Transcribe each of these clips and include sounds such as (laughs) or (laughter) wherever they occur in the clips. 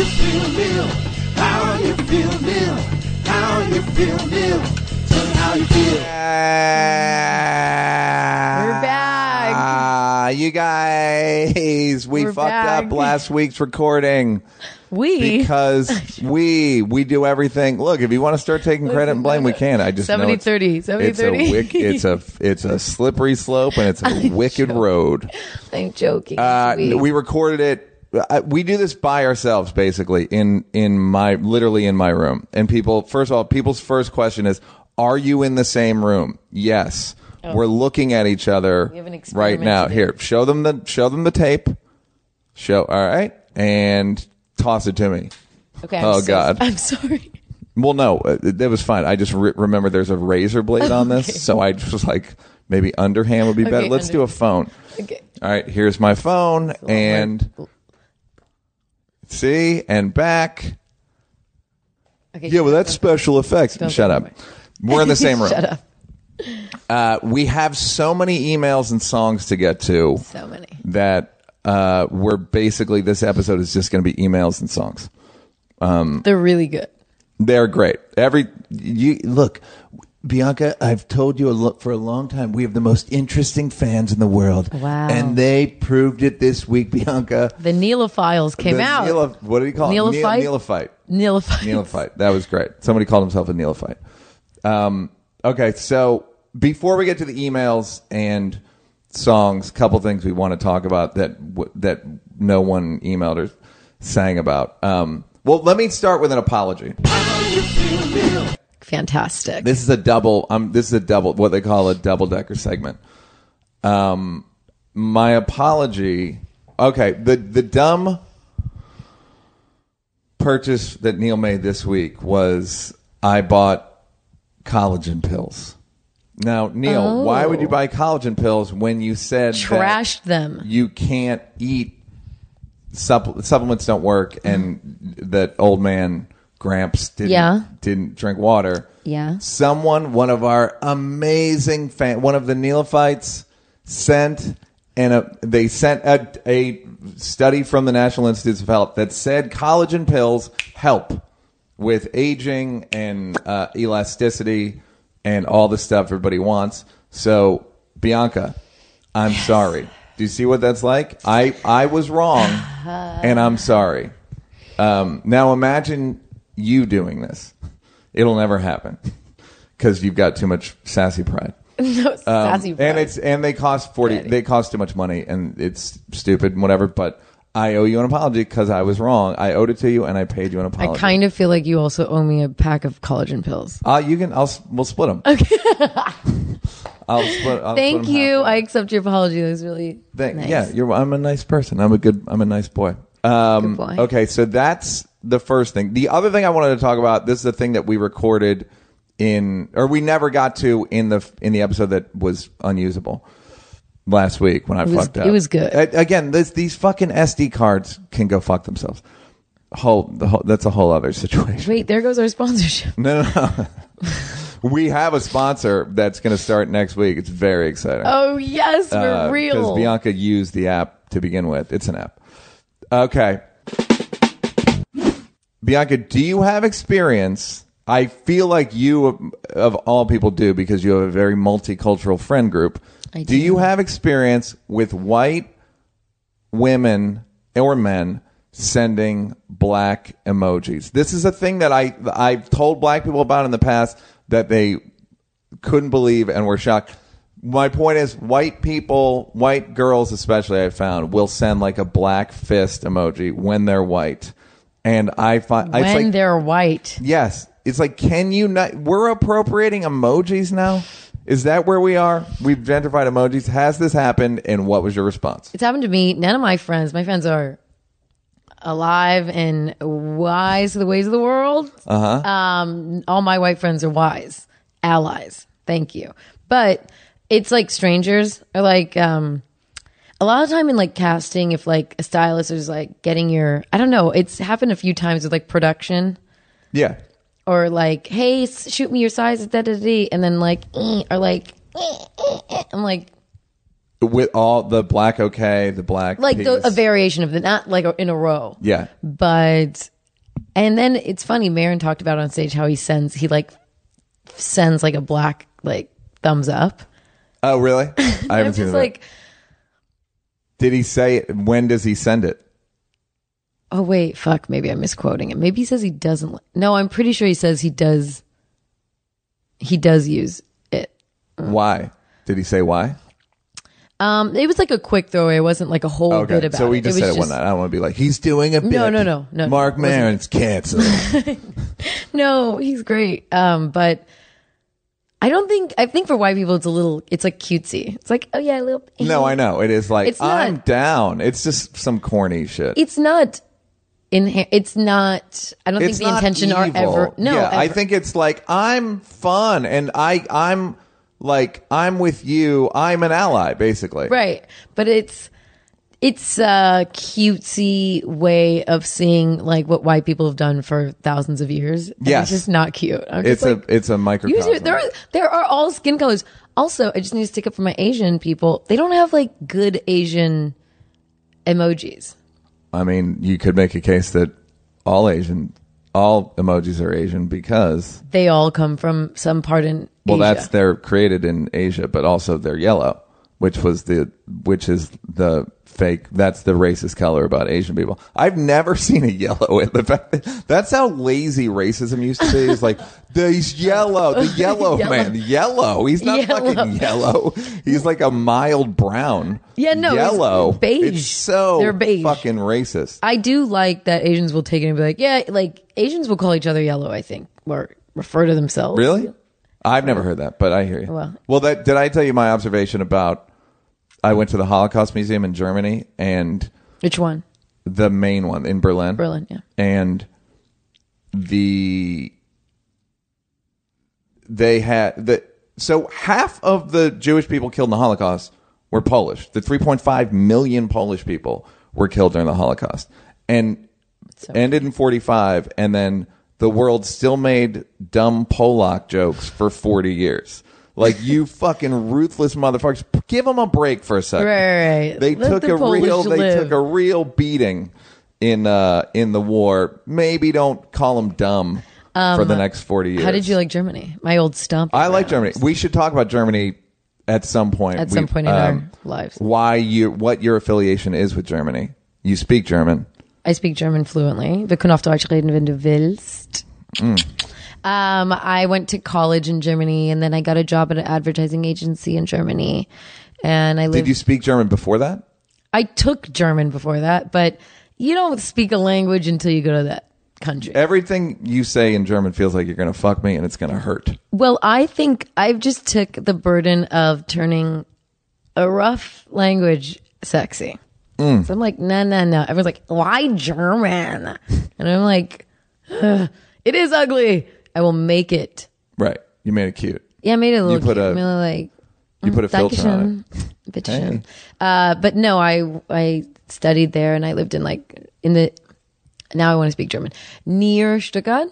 You feel, Neal? How you feel, Neal? How you feel, Neal? Tell me how you feel. We're back. Ah, you guys, we We're fucked back. up last week's recording We because (laughs) we we do everything. Look, if you want to start taking credit and blame, we can. I just know 70 it's- 30, 70 it's a 30. wick, it's a it's a slippery slope and it's a (laughs) wicked road. I'm joking. Uh, we recorded it. We do this by ourselves, basically in in my literally in my room. And people, first of all, people's first question is, "Are you in the same room?" Yes. We're looking at each other Oh. right now. Here, show them the show them the tape. Show all right, and toss it to me. okay. I'm oh, so- God. I'm sorry. Well, no, uh, it, it was fine. I just re- remember there's a razor blade on this, so I just was like, maybe underhand would be better. Let's do a phone. Okay. All right, here's my phone and see and back. Okay. Yeah, well, that's special effects. Don't Shut up. We're in the (laughs) same room. Shut up. Uh, we have so many emails and songs to get to So many. that uh, we're basically this episode is just going to be emails and songs. They're really good. They're great. Every you look, Bianca. I've told you a lo- for a long time. We have the most interesting fans in the world. Wow. And they proved it this week, (laughs) Bianca. The Neelophiles came The out. Neelo- what did he call it? Neelophyte? Neel- Neelophyte. Neelophiles. Neophyte. That was great. Somebody called himself a neophyte. Um, okay, so before we get to the emails and songs, couple things we want to talk about that w- that no one emailed or sang about. Um, well, let me start with an apology. Fantastic. This is a double. Um, this is a double. What they call a double decker segment. Um, my apology. Okay, the the dumb purchase that Neal made this week was I bought collagen pills. Now, Neal, why would you buy collagen pills when you said that Trashed them. you can't eat supple- supplements don't work and that old man Gramps didn't Yeah. didn't drink water. Yeah. Someone, one of our amazing fan, one of the neophytes sent and a, they sent a, a study from the National Institutes of Health that said collagen pills help with aging and uh, elasticity and all the stuff everybody wants. So, Bianca, I'm sorry. Do you see what that's like? I I was wrong, and I'm sorry. Um, now imagine you doing this. It'll never happen because you've got too much sassy pride. (laughs) no, sassy Um, pride. and it's and they cost forty. Daddy. They cost too much money, and it's stupid, and whatever. But I owe you an apology because I was wrong. I owed it to you, and I paid you an apology. I kind of feel like you also owe me a pack of collagen pills. Uh, you can. I'll. We'll split them. Okay. (laughs) I'll split. I'll Thank split you. I accept your apology. That was really Thank, nice. Yeah, you're. I'm a nice person. I'm a good. I'm a nice boy. Um, Good boy. Okay, so that's the first thing. The other thing I wanted to talk about. This is the thing that we recorded in, or we never got to in the in the episode that was unusable last week when I was- fucked up. it was good. A- Again, this, these fucking SD cards can go fuck themselves. Whole, the whole that's a whole other (laughs) situation. Wait, there goes our sponsorship. No, no, no. (laughs) we have a sponsor that's going to start next week. It's very exciting. Oh yes, we're Because uh, real. Bianca used the app to begin with. It's an app. Okay. Bianca, do you have experience? I feel like you, of all people, do because you have a very multicultural friend group. I do do. you have experience with white women or men sending black emojis? This is a thing that I I've told black people about in the past that they couldn't believe and were shocked. My point is, white people, white girls especially, I found will send like a black fist emoji when they're white, and I find it's when like they're white. yes, it's like can you not? We're appropriating emojis now. Is that where we are? We've gentrified emojis. Has this happened? And what was your response? It's happened to me. None of my friends, my friends are alive and wise to the ways of the world. Uh huh. Um, all my white friends are wise allies. Thank you. But it's like strangers are like um a lot of time in like casting if like a stylist is like getting your I don't know, it's happened a few times with like production Yeah. or like hey shoot me your size da da da and then like eh, (clears throat) or like eh, eh, eh. I'm like With all the black okay, the black like the, a variation of the not like in a row. Yeah. but and then it's funny Maron talked about on stage how he sends he like sends like a black like thumbs up Oh, really? (laughs) I haven't seen just that. like Did he say it? When does he send it? oh wait fuck maybe i'm misquoting it maybe he says he doesn't li- no i'm pretty sure he says he does he does use it Why? Did he say why? um it was like a quick throwaway it wasn't like a whole Okay, bit about so we just it said it one night. I don't want to be like he's doing a bit. No, no, no, no, Marc. Maron's canceled. (laughs) no he's great um but i don't think i think for white people it's a little it's like cutesy it's like oh yeah a little no, I know it is like It's not- I'm down. It's just some corny shit. it's not in it's not i don't it's think the intention are ever no yeah, I think it's like I'm fun and I I'm like I'm with you. I'm an ally, basically. right but it's it's a cutesy way of seeing like what white people have done for thousands of years Yes. it's just not cute I'm It's a like, it's a microcosm. there are, there are all skin colors also i just need to stick up for my asian people they don't have like good asian emojis I mean, you could make a case that all Asian, all emojis are Asian because they all come from some part in well, Asia. that's they're created in Asia, but also they're yellow, which was the which is the fake. That's the racist color about Asian people. I've never (laughs) seen a yellow. In the fact that, that's how lazy racism used to be. It's like (laughs) the he's yellow, the (laughs) yellow, Yellow. man, yellow. He's not Yellow. fucking yellow. He's like a mild brown. Yeah, no, it's yellow, beige. It's so They're beige. fucking racist. I do like that Asians will take it and be like, yeah, like Asians will call each other yellow, I think, or refer to themselves. Really? I've never heard that, but I hear you. Well- well, that did I tell you my observation about? I went to the Holocaust Museum in Germany and Which one? the main one in Berlin. Berlin, yeah. and the they had the so half of the Jewish people killed in the Holocaust were Polish. The 3.5 million Polish people were killed during the Holocaust, and ended in 45. And then the world still made dumb Polak jokes for 40 years. Like you (laughs) fucking ruthless motherfuckers, give them a break for a second. Right, right. They Let took the a Polish real they took a real beating in uh in the war. Maybe don't call them dumb for the next 40 years. Um, How did you like Germany? My old stump. I like Germany. We should talk about Germany at some point. At some We- point in our lives. Why you what your affiliation is with Germany. You speak German. I speak German fluently. Wir können auf Deutsch reden, wenn du willst. Mm. Um, I went to college in Germany and then I got a job at an advertising agency in Germany. And I lived Did you speak German before that? I took German before that, but you don't speak a language until you go to that country. Everything you say in German feels like you're going to fuck me and it's going to hurt. Well, I think I've just took the burden of turning a rough language sexy. Mm. So I'm like, no, no, no. Everyone's like, why German? And I'm like, it is ugly. I will make it. Right. You made it cute. Yeah, I made it a little put cute. a- I made it like, You put a filter on it. (laughs) Uh, but no, I I studied there and I lived in like in the. Now I want to speak German. Near Stuttgart.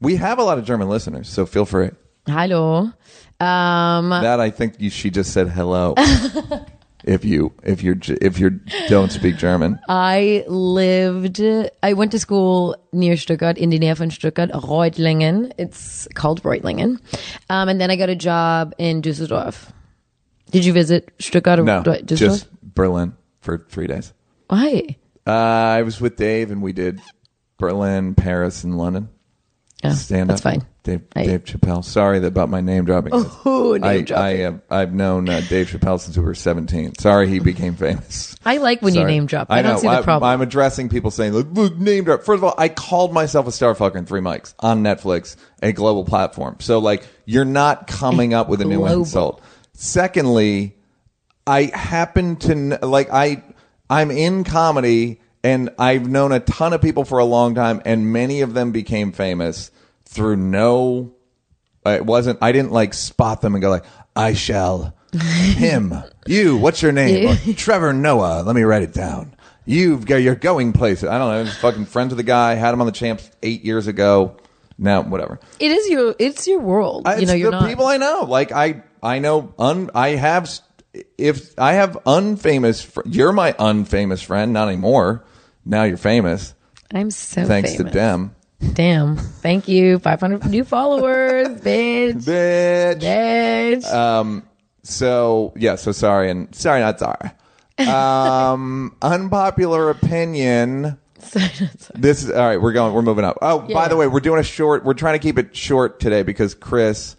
We have a lot of German listeners, so feel free. Hallo. Um, That I think you, she just said hello. (laughs) if you if you're if you don't speak German, I lived. I went to school near Stuttgart, in the Nähe von Stuttgart, Reutlingen. It's called Reutlingen. Um, and then I got a job in Düsseldorf. Did you visit Stuttgart or no, Düsseldorf? just Berlin for three days. Why? Uh, I was with Dave, and we did Berlin, Paris, and London. Oh, Stand that's up. fine. Dave, I- Dave Chappelle. Sorry about my name dropping. Oh, name I, dropping. I have I've known uh, Dave Chappelle since we were seventeen. Sorry, he became famous. I like when you name drop. I, know. don't see the problem. I'm addressing people saying, look, look, name drop. First of all, I called myself a star fucker in three mics on Netflix, a global platform. So, like, you're not coming up with a new insult. Secondly, I happen to, like, I, I'm in comedy and I've known a ton of people for a long time, and many of them became famous through no. It wasn't. I didn't like spot them and go like, "I shall." (laughs) Him, you. What's your name? Trevor Noah. Let me write it down. You've got. You're going places. I don't know. I was fucking friends with the guy. Had him on the champs eight years ago. Now, whatever. It is your it's your world. I- you know, you're the not people I know. Like I, I know. Un, I have. If I have unfamous, fr- you're my unfamous friend. Not anymore. Now you're famous, I'm so thanks famous. to Dem. Damn. Thank you. 500 new followers, (laughs) bitch. Bitch. Bitch. Uh, So yeah. So sorry and sorry, not sorry. Um, (laughs) unpopular opinion. (laughs) This is all right. We're going. We're moving up. Oh, by the way, we're doing a short. We're trying to keep it short today because Chris,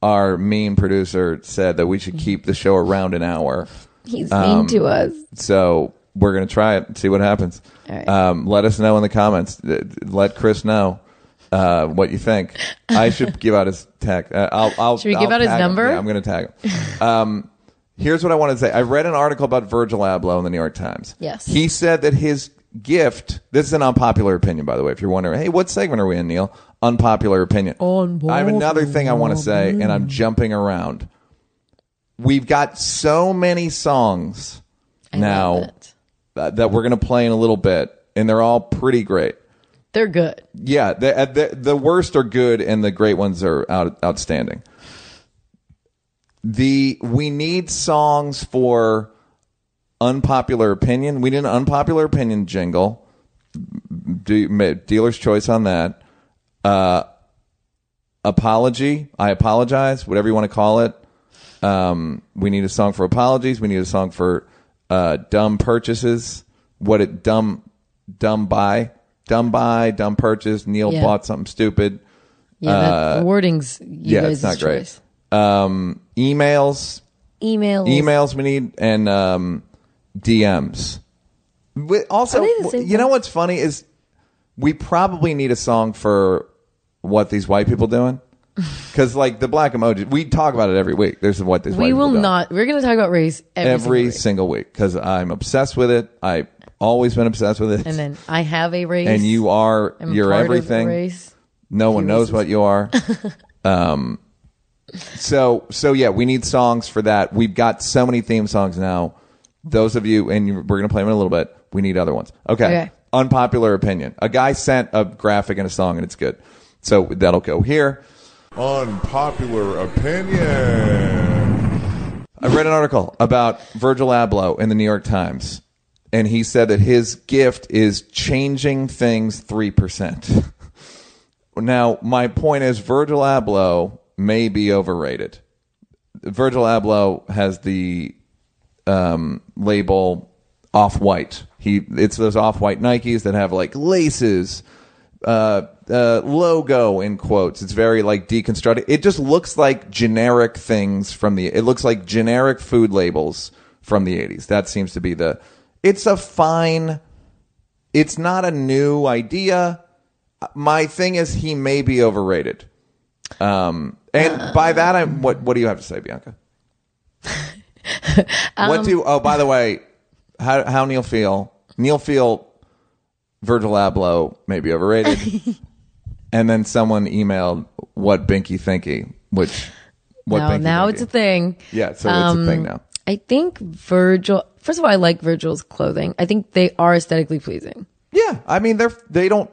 our meme producer, said that we should keep the show around an hour. He's um, mean to us. So we're gonna try it and see what happens. Right. Um, let us know in the comments. Uh, Let Chris know uh, what you think. I (laughs) should give out his tag. Uh, I'll, I'll, Should we I'll give out his number? Yeah, I'm gonna tag him. Um, here's what I want to say. I read an article about Virgil Abloh in the New York Times. Yes. He said that his gift. This is an unpopular opinion, by the way. If you're wondering, hey, what segment are we in, Neal? Unpopular opinion. I have another thing I want to say, and I'm jumping around. We've got so many songs now love that, we're going to play in a little bit, and they're all pretty great. They're good. Yeah, the, uh, the the worst are good, and the great ones are out, outstanding. The we need songs for unpopular opinion. We need an unpopular opinion jingle. Do, dealer's choice on that. Uh, apology. I apologize. Whatever you want to call it. Um, we need a song for apologies. We need a song for uh, dumb purchases. What it dumb dumb buy, dumb buy, dumb purchase. Neal Yeah. bought something stupid. Yeah, that, the wording's you Uh, yeah, guys' it's not great. choice. Um, emails, Emails. emails we need, and um, DMs. We- Also, Are they the same you know thing? what's funny is we probably need a song for what these white people doing. Because like the black emoji, we talk about it every week. There's what white We will not. We're going to talk about race every, every single week. because I'm obsessed with it. I've always been obsessed with it. And then I have a race. And you are I'm you're part of the everything. No one knows what you are. (laughs) um, so so yeah, we need songs for that. We've got so many theme songs now. Those of you, and you, we're gonna play them in a little bit. We need other ones. Okay. Okay. Unpopular opinion. A guy sent a graphic and a song, and it's good. So that'll go here. Unpopular opinion. I read an article about Virgil Abloh in the New York Times, and he said that his gift is changing things 3%. now, my point is Virgil Abloh may be overrated. Virgil Abloh has the um, label off white. He it's those off white Nikes that have like laces, uh, uh, logo in quotes. It's very like deconstructed. It just looks like generic things from the. It looks like generic food labels from the eighties. That seems to be the. It's a fine. It's not a new idea. My thing is he may be overrated. Um, and by that I'm what? What do you have to say, Bianca? (laughs) what do? Oh, by the way, how how Neal feel? Neal feel Virgil Abloh may be overrated. (laughs) and then someone emailed what Binky Thinky, which what now, Binky now Thinky? it's a thing. yeah. So it's a thing Um, now. I think Virgil. First of all, I like Virgil's clothing. I think they are aesthetically pleasing. Yeah, I mean they're they don't.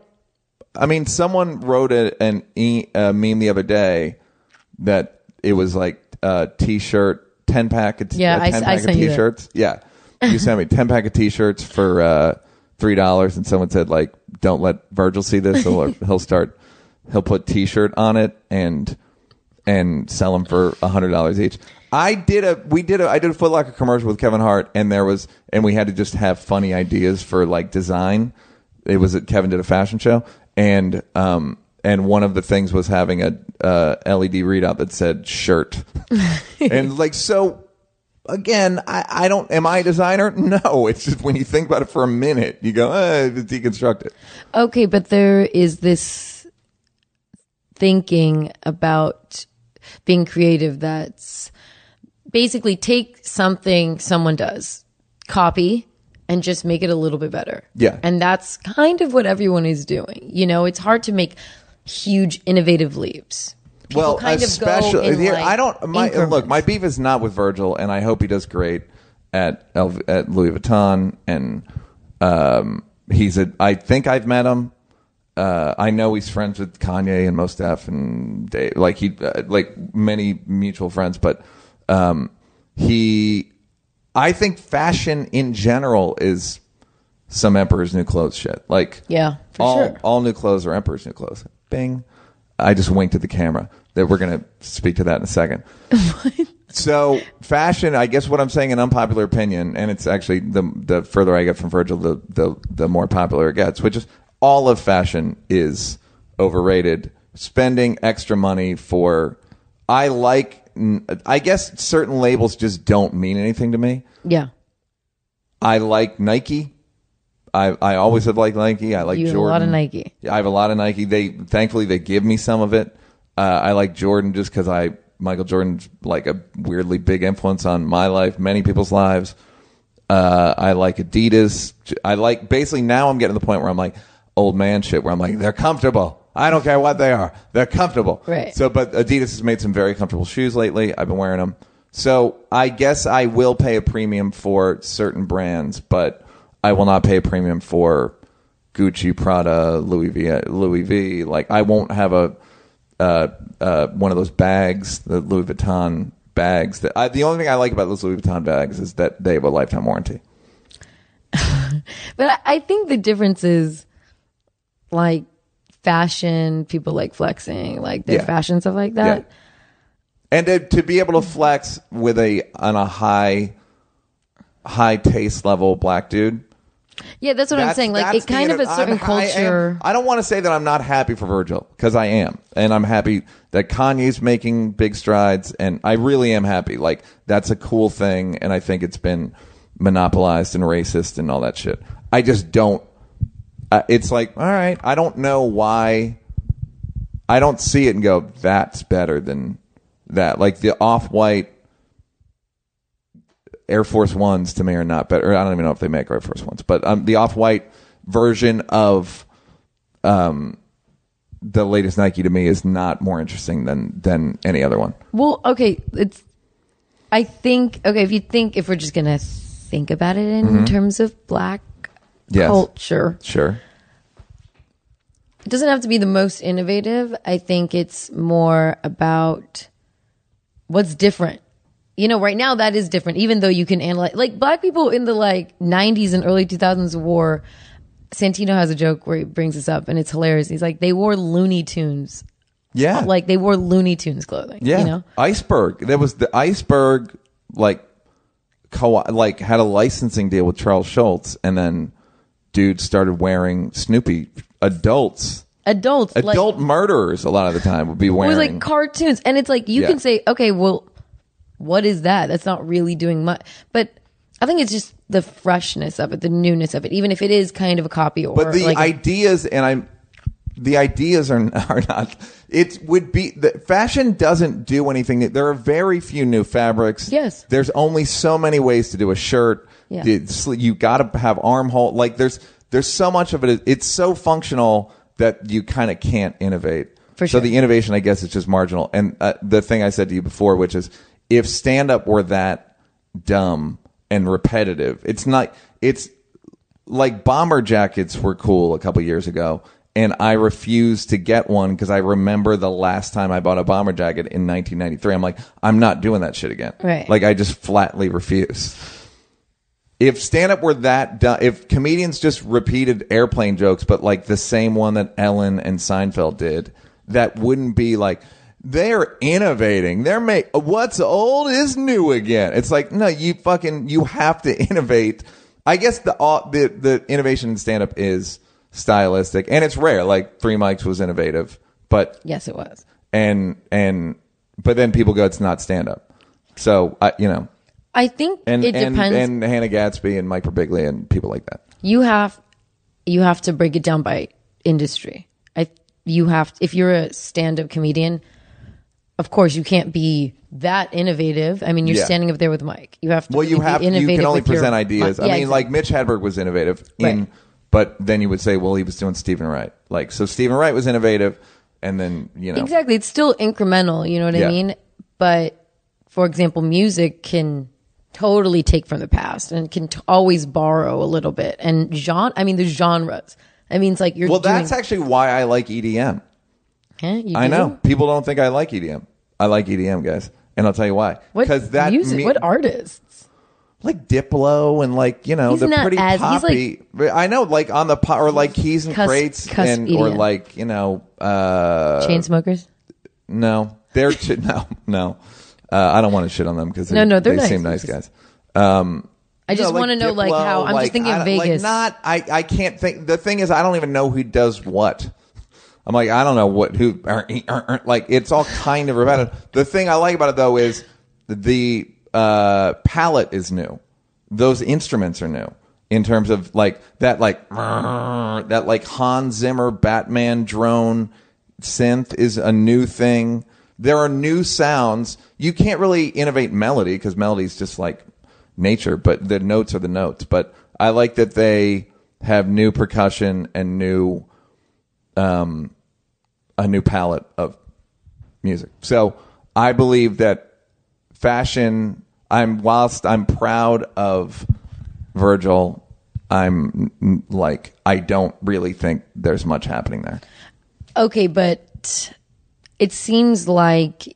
I mean, someone wrote a, an e, a meme the other day that it was like a t-shirt ten pack of t- Yeah, a I- 10 I pack of you that. t-shirts. Yeah, you sent me ten pack of t-shirts for uh, three dollars, and someone said like, "Don't let Virgil see this, or (laughs) he'll start he'll put t-shirt on it and and sell them for a hundred dollars each." I did a we did a I did a Foot Locker commercial with Kevin Hart, and there was and we had to just have funny ideas for like design. It was at Kevin did a fashion show, and um and one of the things was having a uh, LED readout that said shirt, (laughs) and like so. Again, I, I don't. Am I a designer? (laughs) No. It's just when you think about it for a minute, you go, eh, deconstruct it. Okay, but there is this thinking about being creative that's basically take something someone does, copy, and just make it a little bit better. Yeah. And that's kind of what everyone is doing. You know, it's hard to make huge innovative leaps. People well, kind of go especially in, here, like, I don't. My increments. look, my beef is not with Virgil, and I hope he does great at at Louis Vuitton, and um, he's a. I think I've met him. Uh, I know he's friends with Kanye and Mos Def and Dave, like he, uh, like many mutual friends. But um, he, I think fashion in general is some Emperor's New Clothes shit. Like, Yeah, for all, sure. all new clothes are Emperor's New Clothes. Bing. I just winked at the camera. That we're going to speak to that in a second. (laughs) so fashion, I guess what I'm saying, an unpopular opinion, and it's actually the the further I get from Virgil, the the the more popular it gets. Which is all of fashion is overrated. Spending extra money for, I like. I guess certain labels just don't mean anything to me. Yeah. I like Nike. I I always have liked Nike. I like You have a lot of Nike. I have a lot of Nike. They thankfully they give me some of it. Uh, I like Jordan just because I Michael Jordan's like a weirdly big influence on my life, many people's lives. Uh, I like Adidas. I like basically now I'm getting to the point where I'm like old man shit where I'm like they're comfortable. I don't care what they are. They're comfortable. Right. So, but Adidas has made some very comfortable shoes lately. I've been wearing them. So I guess I will pay a premium for certain brands, but I will not pay a premium for Gucci, Prada, Louis V. Louis V. Like I won't have a uh, uh, one of those bags, the Louis Vuitton bags. That I, the only thing I like about those Louis Vuitton bags is that they have a lifetime warranty. (laughs) But I- think the difference is like fashion, people like flexing, like their Yeah. fashion stuff like that. Yeah. And to, to be able to flex with a on a high high taste level black dude. Yeah, that's what I'm That's- saying. Like that's it kind of a certain I'm- I am- culture. I, don't want to say that I'm not happy for Virgil because I am, and I'm happy that Kanye's making big strides, and I really am happy. Like that's a cool thing, and I think it's been monopolized and racist and all that shit. I just don't. Uh, it's like, all right, I don't know why. I don't see it and go, that's better than that. Like the off white Air Force Ones to me are not better. I don't even know if they make Air Force Ones, but um, the off white version of um, the latest Nike to me is not more interesting than than any other one. Well, okay, it's. I think okay. If you think if we're just gonna think about it in terms of black Mm-hmm. Yes. culture, Sure. it doesn't have to be the most innovative. I think it's more about what's different. You know, right now that is different. Even though you can analyze, like black people in the like '90s and early 2000s wore. Santino has a joke where he brings this up, and it's hilarious. He's like, they wore Looney Tunes, Yeah. like they wore Looney Tunes clothing. yeah. you know, Iceberg. There was the Iceberg like co- like had a licensing deal with Charles Schulz, and then dudes started wearing Snoopy. Adults. adults, like, Adult murderers a lot of the time would be It wearing was like cartoons, and it's like you Yeah. can say, okay, well, what is that? That's not really doing much, but I think it's just the freshness of it, the newness of it, even if it is kind of a copy or But the like ideas, and I'm, the ideas are (laughs) are not. It would be the fashion doesn't do anything. There are very few new fabrics. Yes. there's only so many ways to do a shirt. Yeah. It's- you got to have armhole. Like there's there's so much of it. It's so functional that you kind of can't innovate. For So the innovation, I guess, is just marginal. And uh, the thing I said to you before, which is, if stand up were that dumb and repetitive, it's not. It's like bomber jackets were cool a couple years ago and I refused to get one because I remember the last time I bought a bomber jacket in 1993. I'm like, I'm not doing that shit again. Right. Like I just flatly refuse. If stand up were that du- if comedians just repeated airplane jokes, but like the same one that Ellen and Seinfeld did, that wouldn't be like, they're innovating. They're make what's old is new again. It's like no, you fucking you have to innovate. I guess the the the innovation in stand up is stylistic and it's rare. Like Three Mics was innovative, but yes, it was. and and but then people go, it's not stand up. So I you know I think and it and, depends. and Hannah Gadsby and Mike Birbiglia and people like that. you have you have to break it down by industry. I you have if you're a stand-up comedian, of course, you can't be that innovative. I mean, you're Yeah. standing up there with Mike. You have to. Well, you be have you innovative can only with your present ideas. I Yeah, mean, exactly. like Mitch Hedberg was innovative in, Right. but then you would say, well, he was doing Steven Wright. Like, so Steven Wright was innovative, and then you know, Exactly. It's still incremental, you know what Yeah. I mean? But for example, music can totally take from the past and can t- always borrow a little bit. And genre, I mean, the genres. I mean, it's like you're Well, doing. that's actually why I like EDM. Huh? You I do? know people don't think I like EDM. I like EDM, guys, and I'll tell you why. What Because that music? me- what artists? like Diplo and like you know He's the not pretty as- he's poppy. I know, like on the po- or like keys and Cuss- crates cuss and or EDM. like you know uh Chain smokers? no they're (laughs) t- no no uh, I don't want to shit on them because No, no, they're they nice. seem nice guys. Um, I just want to know, like, Diplo, how I'm like, just thinking I of don't- Vegas. Like not, I, I can't think. The thing is, I don't even know who does what. I'm like, I don't know what who. er, er, er, Like, it's all kind of repetitive. The thing I like about it though is the uh, palette is new. Those instruments are new in terms of like that, like that, like Hans Zimmer Batman drone synth is a new thing. There are new sounds. You can't really innovate melody because melody is just like nature, but the notes are the notes. But I like that they have new percussion and new, um, a new palette of music. So I believe that fashion. I'm whilst I'm proud of Virgil. I'm like I don't really think there's much happening there. Okay, but it seems like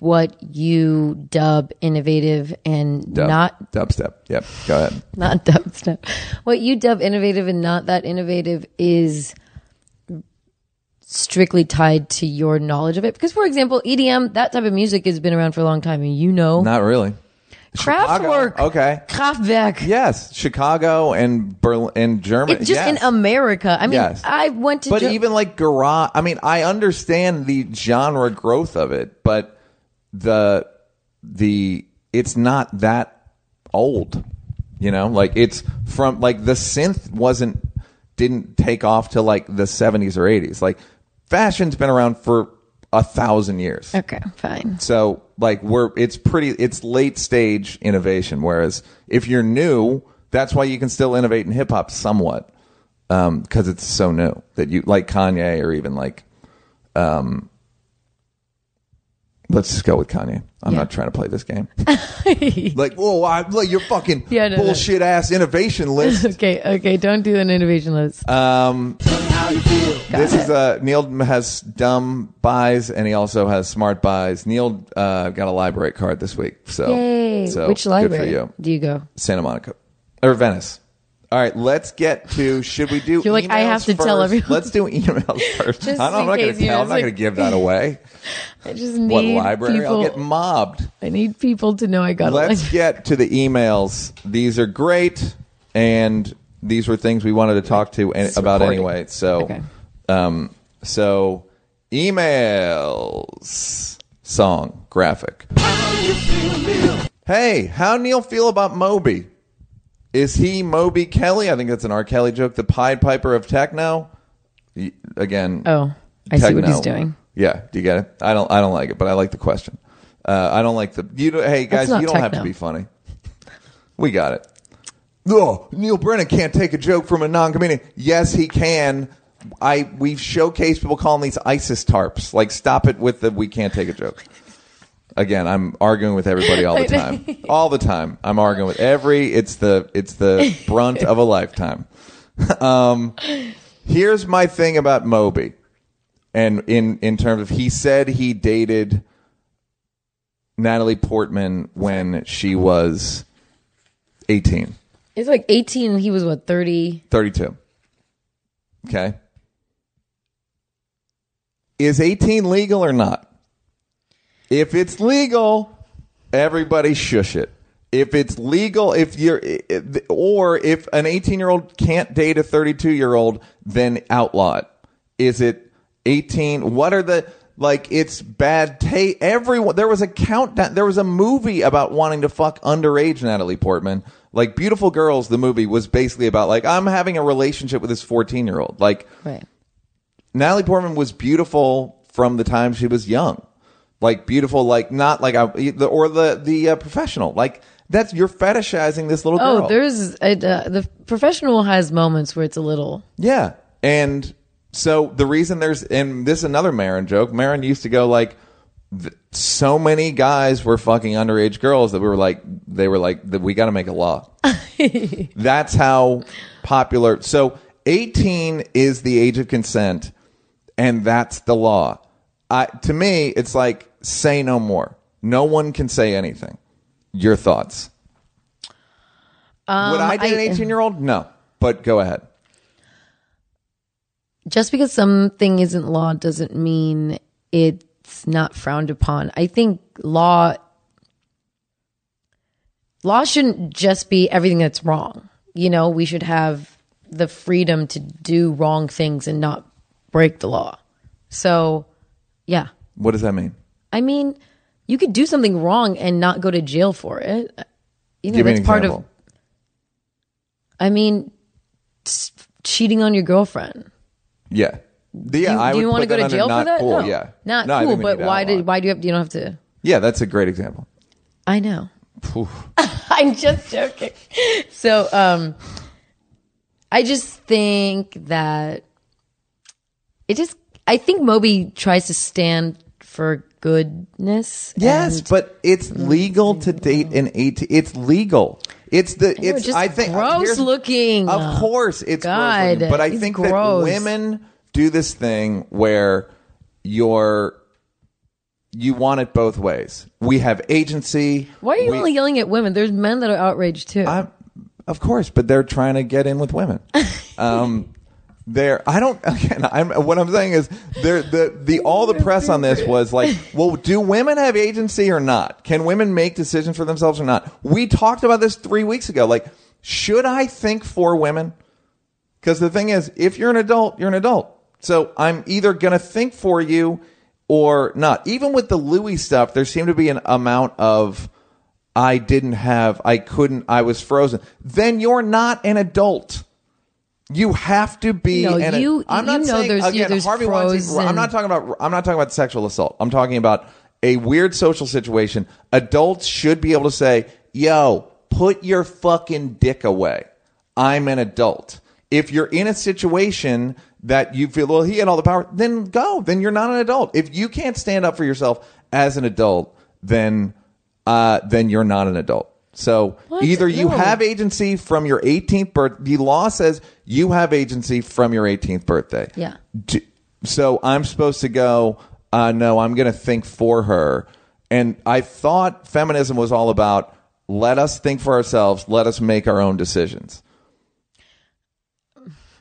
what you dub innovative and Dub, not dubstep. Yep. Go ahead. not (laughs) dubstep. What you dub innovative and not that innovative is strictly tied to your knowledge of it. Because, for example, EDM, that type of music has been around for a long time, and you know, Not really. Kraftwerk. Okay. Kraftwerk. Yes, Chicago and Berlin and Germany. It's just yes. in America. I mean, Yes. I went to, But Ger- even like garage, I mean, I understand the genre growth of it, but the the it's not that old. You know, like it's from like the synth wasn't didn't take off till like the 70s or 80s. Like fashion's been around for a thousand years. okay, fine. So like we're it's pretty it's late stage innovation. Whereas if you're new, that's why you can still innovate in hip hop somewhat because it's so new that you like Kanye or even like um. Let's just go with Kanye. I'm Yeah. not trying to play this game. (laughs) like, whoa, I, look, your fucking Yeah, no, no. bullshit ass innovation list. (laughs) Okay, okay, don't do an innovation list. Um, How you feel? this is uh, Neal has dumb buys and he also has smart buys. Neal uh, got a library card this week, so Yay! so Which library you, do you go? Santa Monica or Venice. All right, let's get to. Should we do? (laughs) You're like, I have to tell everyone. Let's do emails (laughs) first. I don't, I'm not going to tell. I'm not like- going to give that (laughs) away. I just What need library? people. I'll get mobbed. I need people to know I got a Let's get to the emails. These are great, and these were things we wanted to talk to an- about recording. anyway. So, Okay. um, so emails, song, graphic. Hey, how Neal feel about Moby? Is he Moby Kelly? I think that's an R. Kelly joke. The Pied Piper of techno. Y- Again, Oh, I see what techno. he's doing. Yeah, do you get it? I don't. I don't like it, but I like the question. Uh, I don't like the. You. Don't, hey guys, not you don't have to techno. be funny. We got it. Oh, Neal Brennan can't take a joke from a non-comedian. Yes, he can. I we've showcased people calling these ISIS tarps. Like, stop it with the we can't take a joke. Again, I'm arguing with everybody all the (laughs) time. all the time, I'm arguing with every. It's the it's the brunt of a lifetime. (laughs) um, here's my thing about Moby, and in in terms of he said he dated Natalie Portman when she was 18. It's like 18 and he was what 30. 32. Okay. Is 18 legal or not? If it's legal, everybody shush it. If it's legal, if you're, or if an 18 year old can't date a 32 year old, then outlaw it. Is it 18? What are the, like, it's bad taste. Everyone, there was a countdown, there was a movie about wanting to fuck underage Natalie Portman. Like, Beautiful Girls, the movie was basically about, like, I'm having a relationship with this 14 year old. Like, Right. Natalie Portman was beautiful from the time she was young. like beautiful, like not like a, the or the the uh, professional. Like that's you're fetishizing this little girl. Oh, there's a, uh, the professional has moments where it's a little. Yeah. And so the reason there's, and this is another Maron joke. Maron used to go like, th- so many guys were fucking underage girls that we were like, they were like, that we got to make a law. (laughs) That's how popular. So 18 is the age of consent, and that's the law. I, to me, it's like, say no more. No one can say anything. Your thoughts? Um, Would I date I- an 18 year old? No. But go ahead. Just because something isn't law doesn't mean it's not frowned upon. I think law law shouldn't just be everything that's wrong. You know, we should have the freedom to do wrong things and not break the law. So, yeah. What does that mean? I mean, you could do something wrong and not go to jail for it. You know, Give me an that's part example. of I mean, cheating on your girlfriend. Yeah. The, yeah, Do you, I do you want to go to jail for that? Cool. No, Yeah. not No, cool. But why did why do you have you don't have to? Yeah, that's a great example. I know. (laughs) I'm just joking. So, um, I just think that it just. I think Moby tries to stand for goodness. Yes, and- but it's legal to date an 18. It's legal. It's the it's just I think gross here's- looking. Of course, it's gross God, looking, but I think that women do this thing where you're you want it both ways. We have agency. why are you we, only yelling at women? There's men that are outraged too. I'm, of course, but they're trying to get in with women. (laughs) Um, they're I don't (laughs) again. I'm what I'm saying is they're the the all the press on this was like, well, do women have agency or not? Can women make decisions for themselves or not? We talked about this three weeks ago. Like, should I think for women? Because the thing is, if you're an adult, you're an adult. So I'm either going to think for you or not. Even with the Louis stuff, there seemed to be an amount of I didn't have, I couldn't, I was frozen. Then you're not an adult. You have to be. No, an, you- I'm not you know saying there's- again. there's Harvey Weinstein. frozen- I'm not talking about. I'm not talking about sexual assault. I'm talking about a weird social situation. Adults should be able to say, "Yo, put your fucking dick away. I'm an adult." If you're in a situation that you feel, well, he had all the power, then go. Then you're not an adult. If you can't stand up for yourself as an adult, then uh, then you're not an adult. So What? either you No. have agency from your 18th birth. The law says you have agency from your 18th birthday. Yeah. D- So I'm supposed to go. Uh, no, I'm going to think for her. And I thought feminism was all about let us think for ourselves. Let us make our own decisions.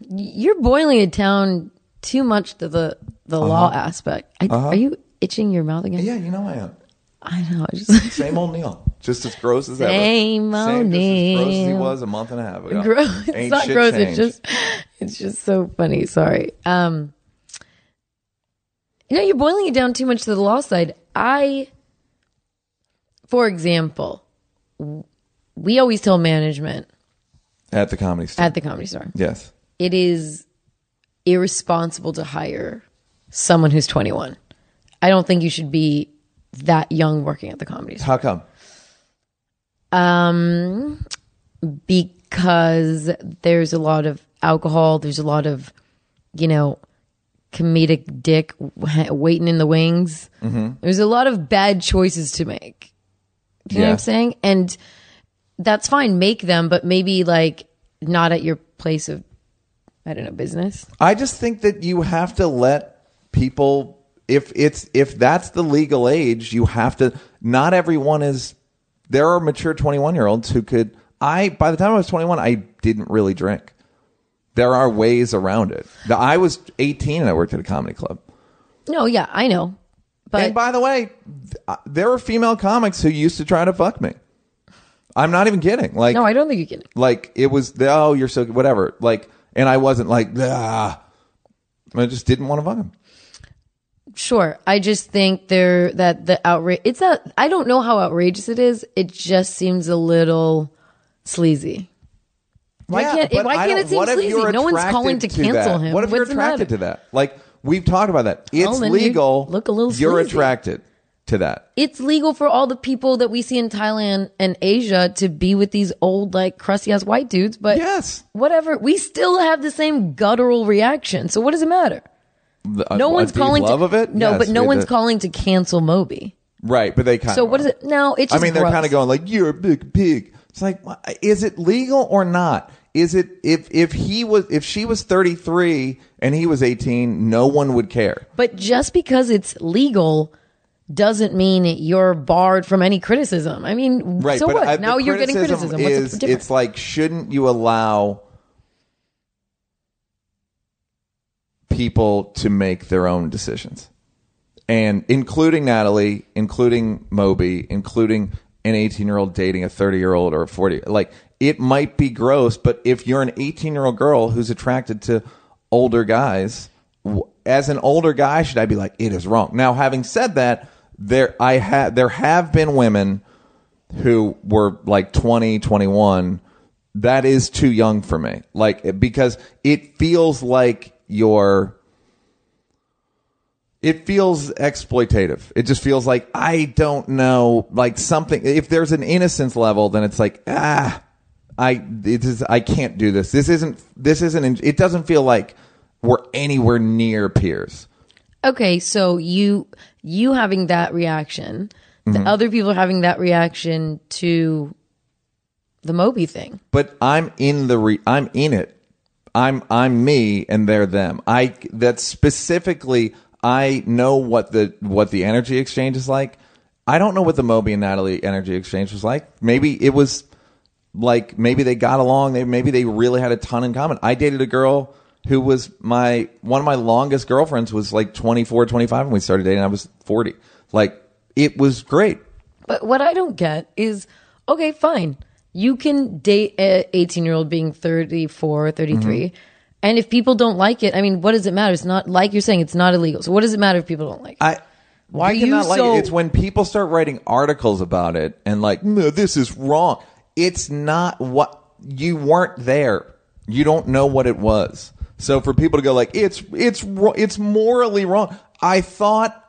You're boiling it down too much to the the law aspect. I, Are you itching your mouth again? Uh-huh. Yeah, you know I am. I know. I Just Same old Neal. Just as gross as ever. Same old Same, just as gross as he was a month and a half ago. gross. It's not gross. changed. It's just (laughs) it's just so funny. Sorry. Um, you know, you're boiling it down too much to the law side. I, for example, we always tell management at the comedy store. at the comedy store yes. it is irresponsible to hire someone who's 21. I don't think you should be that young working at the comedy store. How come? Um, because there's a lot of alcohol. There's a lot of, you know, comedic dick waiting in the wings. There's a lot of bad choices to make. Do you know what Yeah. I'm saying? And that's fine. Make them, but maybe like not at your place of, I don't know, business. I just think that you have to let people if it's if that's the legal age, you have to not everyone is there are mature 21 year olds who could I by the time I was 21 I didn't really drink. There are ways around it. The- I was 18 and I worked at a comedy club. No, yeah, I know. But and by the way, th- uh, there were female comics who used to try to fuck me. I'm not even kidding. Like no, I don't think you can. like it was oh you're so whatever like and I wasn't like ah I just didn't want to fuck him. Sure. I just think there that the outrage it's a I don't know how outrageous it is. It just seems a little sleazy. Why Yeah, can't but why can't it seem sleazy? No one's calling to cancel that? him. What if you're What's matter? attracted to that? Like we've talked about that. It's Well, legal. look a little You're attracted. to that. It's legal for all the people that we see in Thailand and Asia to be with these old, like crusty ass white dudes, but Yes. whatever. We still have the same guttural reaction. So what does it matter? The- uh, No one's the calling love to, of it. No, Yes, but no one's the- calling to cancel Moby. Right, but they kind of. So of. what is it? No, it's I mean, they're kind of going like, "You're a big pig." It's like, is it legal or not? Is it if if he was if she was 33 and he was 18, no one would care. But just because it's legal doesn't mean you're barred from any criticism. I mean, Right. so what? I- now you're getting criticism. What's the difference? it's like shouldn't you allow people to make their own decisions, and including Natalie, including Moby, including an 18 year old dating a 30 year old or a 40 like it might be gross but if you're an 18 year old girl who's attracted to older guys as an older guy should i be like it is wrong? Now having said that there i have there have been women who were like 20 21 that is too young for me. Like because it feels like you're it feels exploitative. It just feels like I don't know, like something. If there's an innocence level, then it's like ah, I it is I can't do this. This isn't this isn't. It doesn't feel like we're anywhere near peers. Okay, so you you having that reaction, Mm-hmm. the other people having that reaction to the Moby thing. But I'm in the re, I'm in it. I'm I'm me and they're them. I that specifically I know what the what the energy exchange is like. I don't know what the Moby and Natalie energy exchange was like. Maybe it was like maybe they got along. They maybe they really had a ton in common. I dated a girl who was my one of my longest girlfriends was like 24, 25 when we started dating. I was 40. Like it was great. But what I don't get is okay, fine. You can date a 18 year old being 34 33. Mm-hmm. And if people don't like it, I mean, what does it matter? It's not like you're saying it's not illegal. So what does it matter if people don't like it? I Why are you cannot like so- it. It's when people start writing articles about it and like, no, this is wrong. It's not what you weren't there. You don't know what it was. So for people to go like, it's it's it's morally wrong. I thought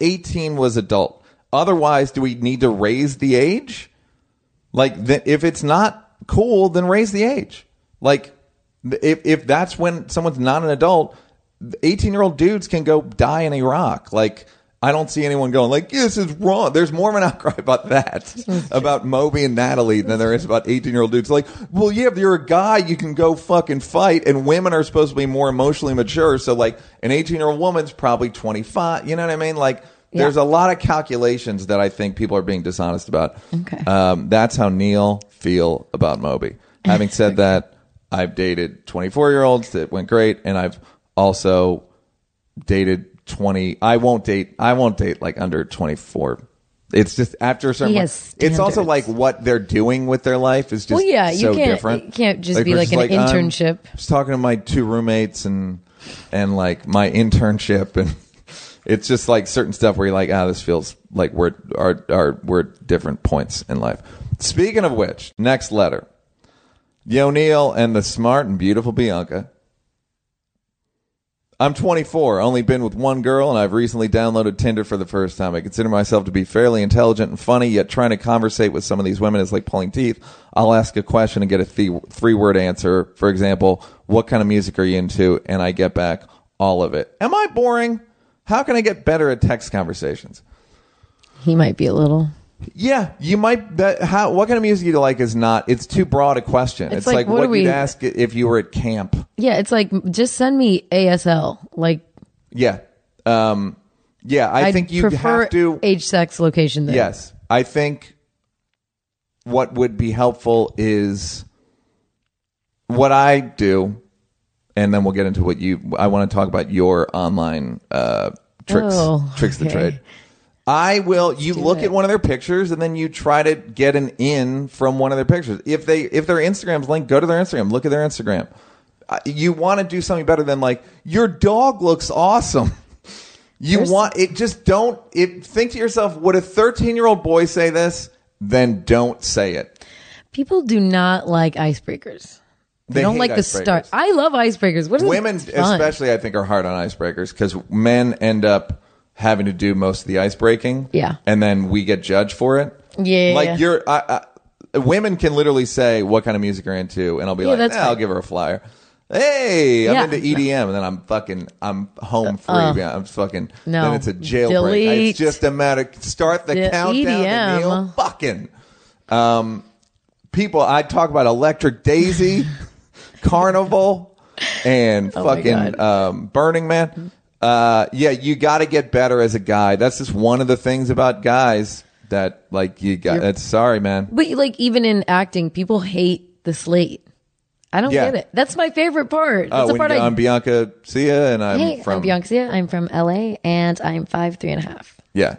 18 was adult. Otherwise, do we need to raise the age? Like, th- if it's not cool, then raise the age. Like, if if that's when someone's not an adult, eighteen year old dudes can go die in Iraq. Like, I don't see anyone going like, "This is wrong." There's more of an (laughs) outcry about that about Moby and Natalie than there is about eighteen year old dudes. Like, well, yeah, if you're a guy, you can go fucking fight, and women are supposed to be more emotionally mature. So, like, an eighteen year old woman's probably twenty five. You know what I mean? Like. There's a lot of calculations that I think people are being dishonest about. Okay. Um, that's how Neal feel about Moby. (laughs) Having said that, I've dated 24 year olds that went great, and I've also dated 20. I won't date. I won't date like under 24. It's just after a certain. Has it's also like what they're doing with their life is just Well, yeah, you so can't- different. it can't just be we're like an internship. I'm just talking to my two roommates and and like my internship and it's just like certain stuff where you're like ah this feels like we're are are we're at different points in life speaking of which next letter yo neal and the smart and beautiful bianca I'm 24, only been with one girl, and I've recently downloaded Tinder for the first time. I consider myself to be fairly intelligent and funny, yet trying to conversate with some of these women is like pulling teeth. I'll ask a question and get a th- three word answer. For example, what kind of music are you into? And I get back all of it. Am I boring? How can I get better at text conversations? he might be a little. Yeah, you might. That, how? What kind of music do you like is not. It's too broad a question. It's, like, like, what what, we- you'd ask if you were at camp. Yeah, it's like just send me ASL. Like Yeah, um, yeah. I I'd think you have to. age, sex, location. There. Yes, I think what would be helpful is what I do, and then we'll get into what you. I want to talk about your online uh, tricks, Oh, tricks the okay. trade. I will. You do look it. at one of their pictures, and then you try to get an in from one of their pictures. If they if their Instagram's linked, go to their Instagram. Look at their Instagram. Uh, You want to do something better than like your dog looks awesome. (laughs) You There's- want it. Just don't. It. Think to yourself, would a thirteen-year-old boy say this? Then don't say it. People do not like icebreakers. They, They don't like the start. I love icebreakers. What is Women, especially, I think, are hard on icebreakers because men end up having to do most of the ice breaking. Yeah. and then we get judged for it. Yeah. like you're. I, I, women can literally say what kind of music you're into, and I'll be Yeah, like, that's "Eh, I'll give her a flyer. Hey, I'm Yeah. into EDM, and then I'm fucking, I'm home free. yeah, I'm fucking. no. then it's a jailbreak. Delete. It's just a matter. Start the The countdown EDM. Neal fucking. Um, people, I talk about Electric Daisy, (laughs) Carnival, and Oh fucking um, Burning Man. Uh, yeah, you got to get better as a guy. That's just one of the things about guys that like you got. It's sorry, man. But like even in acting, people hate the slate. I don't Yeah. get it. That's my favorite part. Oh, That's the when part you- I. I'm Bianca Sia, and I'm hey, from I'm Bianca. I'm from LA, and I'm five three and a half. yeah,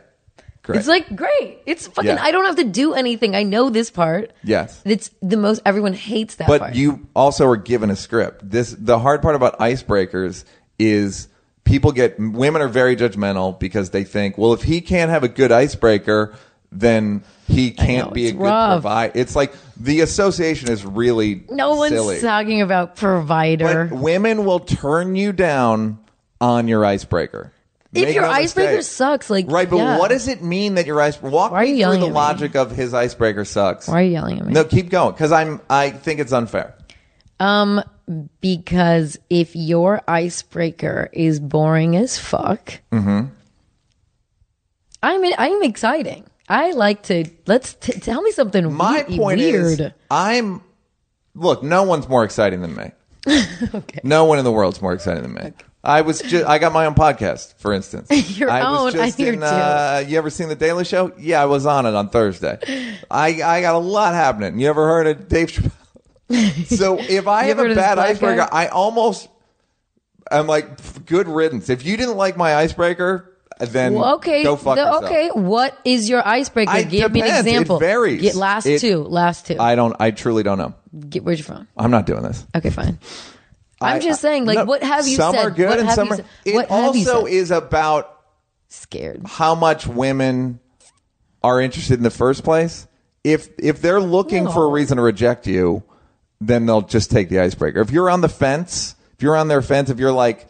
great. It's like great. It's fucking. Yeah. I don't have to do anything. I know this part. yes. It's the most. Everyone hates that but part. you also are given a script. This the hard part about icebreakers is people get women are very judgmental because they think, well, if he can't have a good icebreaker, then he can't know, be a it's good provider. It's like the association is really no one's silly. talking about provider. But women will turn you down on your icebreaker. If Make your no icebreaker mistake. suck, like Right, but yeah. what does it mean that your ice? Walk Why are you me through yelling the at me? logic of his icebreaker sucks. Why are you yelling at me? No, keep going because I'm. I think it's unfair. Um, because if your icebreaker is boring as fuck, Mm-hmm. I'm I'm exciting. I like to let's t- tell me something My we- point weird. is, I'm. Look, no one's more exciting than me. (laughs) Okay. No one in the world's more exciting than me. I was just. I got my own podcast, for instance. (laughs) Your I own, Was I just hear in, too. uh, you ever seen the Daily Show? Yeah, I was on it on Thursday. I I got a lot happening. You ever heard of Dave Chappelle? (laughs) so if I You have ever a of this bad black icebreaker, guy? I almost. I'm like, good riddance. If you didn't like my icebreaker, then Well, okay, go fuck the- yourself. okay. What is your icebreaker? I- Give me an depends. It example. varies. Get last It- two. Last two. I don't. I truly don't know. Get where's you from? I'm not doing this. Okay, fine. I'm I- just saying, like, no, what have you some said? are good what and some are. said? It also is about scared. how much women are interested in the first place. If if they're looking for a reason to reject you, then they'll just take the icebreaker. If you're on the fence, if you're on their fence, if you're like,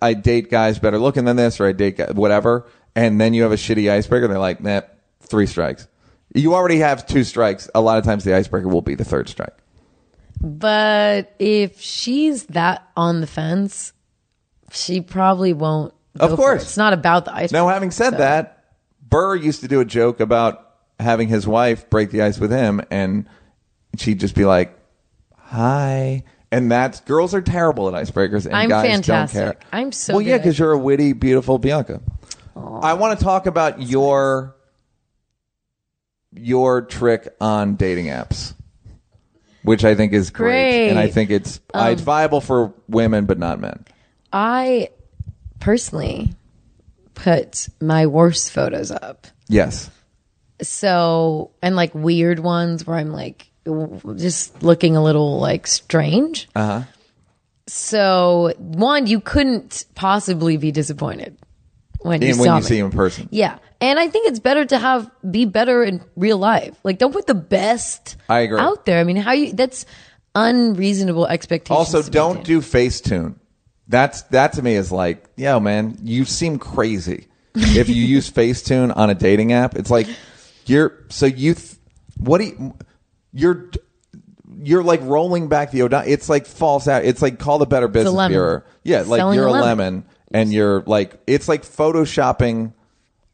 I date guys better looking than this, or I date guys, whatever, and then you have a shitty icebreaker, they're like, nah, three strikes. You already have two strikes. A lot of times, the icebreaker will be the third strike. But if she's that on the fence, she probably won't. Of course. it. it's not about the ice. Now, having said that, Burr used to do a joke about having his wife break the ice with him, and she'd just be like, "Hi," and that's girls are terrible at icebreakers, and I'm guys fantastic. don't care. I'm so well, good yeah, because you're a witty, beautiful Bianca. I want to talk about your your trick on dating apps. Which I think is great, Great. and I think it's Um, it's viable for women, but not men. I personally put my worst photos up. Yes, So, and like weird ones where I'm like just looking a little like strange. Uh Uh-huh. huh. So, one, you couldn't possibly be disappointed when you when you see him in person, Yeah. And I think it's better to have be better in real life. Like don't put the best I agree. out there. I mean, how you that's unreasonable expectations. Also, don't do Facetune. That's that to me is like, yo, man, you seem crazy if you (laughs) use Facetune on a dating app. It's like you're so you. Th- what do you? You're you're like rolling back the O'Donnell. It's like false out. It's like call the Better Business. Bureau. Yeah, like Selling you're a a lemon. lemon. And you're like it's like photoshopping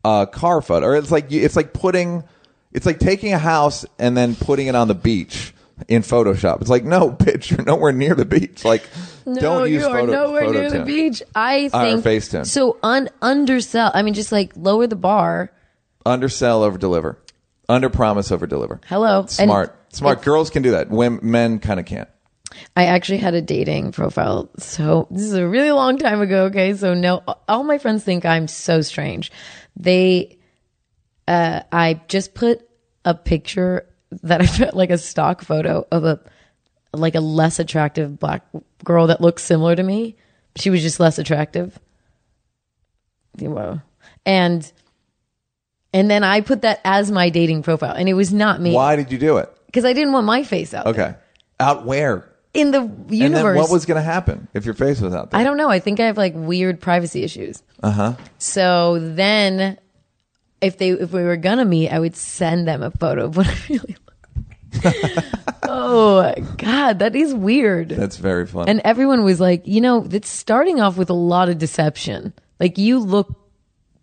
a car photo, or it's like you- it's like putting it's like taking a house and then putting it on the beach in Photoshop. It's like no, (laughs) bitch, you're nowhere near the beach. Like No, don't use you are photo, nowhere near the beach. I think Facetune. so. Un undersell. I mean, just like lower the bar. Undersell, over deliver. Under promise, over deliver. Hello, And Smart, smart. if- Girls can do that. Women, men kind of can't. I actually had a dating profile. So this is a really long time ago. Okay. So no, all my friends think I'm so strange. They, uh, I just put a picture that I put like a stock photo of a, like a less attractive black girl that looks similar to me. She was just less attractive. Whoa. And, and then I put that as my dating profile and it was not me Why did you do it? because I didn't want my face out. there. Okay. Out where? In the universe. And then what was going to happen if your face was out there? I don't know. I think I have like weird privacy issues. Uh huh. So then, if they if we were gonna meet, I would send them a photo of what (laughs) I really look like. oh God, that is weird. That's very fun. and everyone was like, you know, it's starting off with a lot of deception. Like you look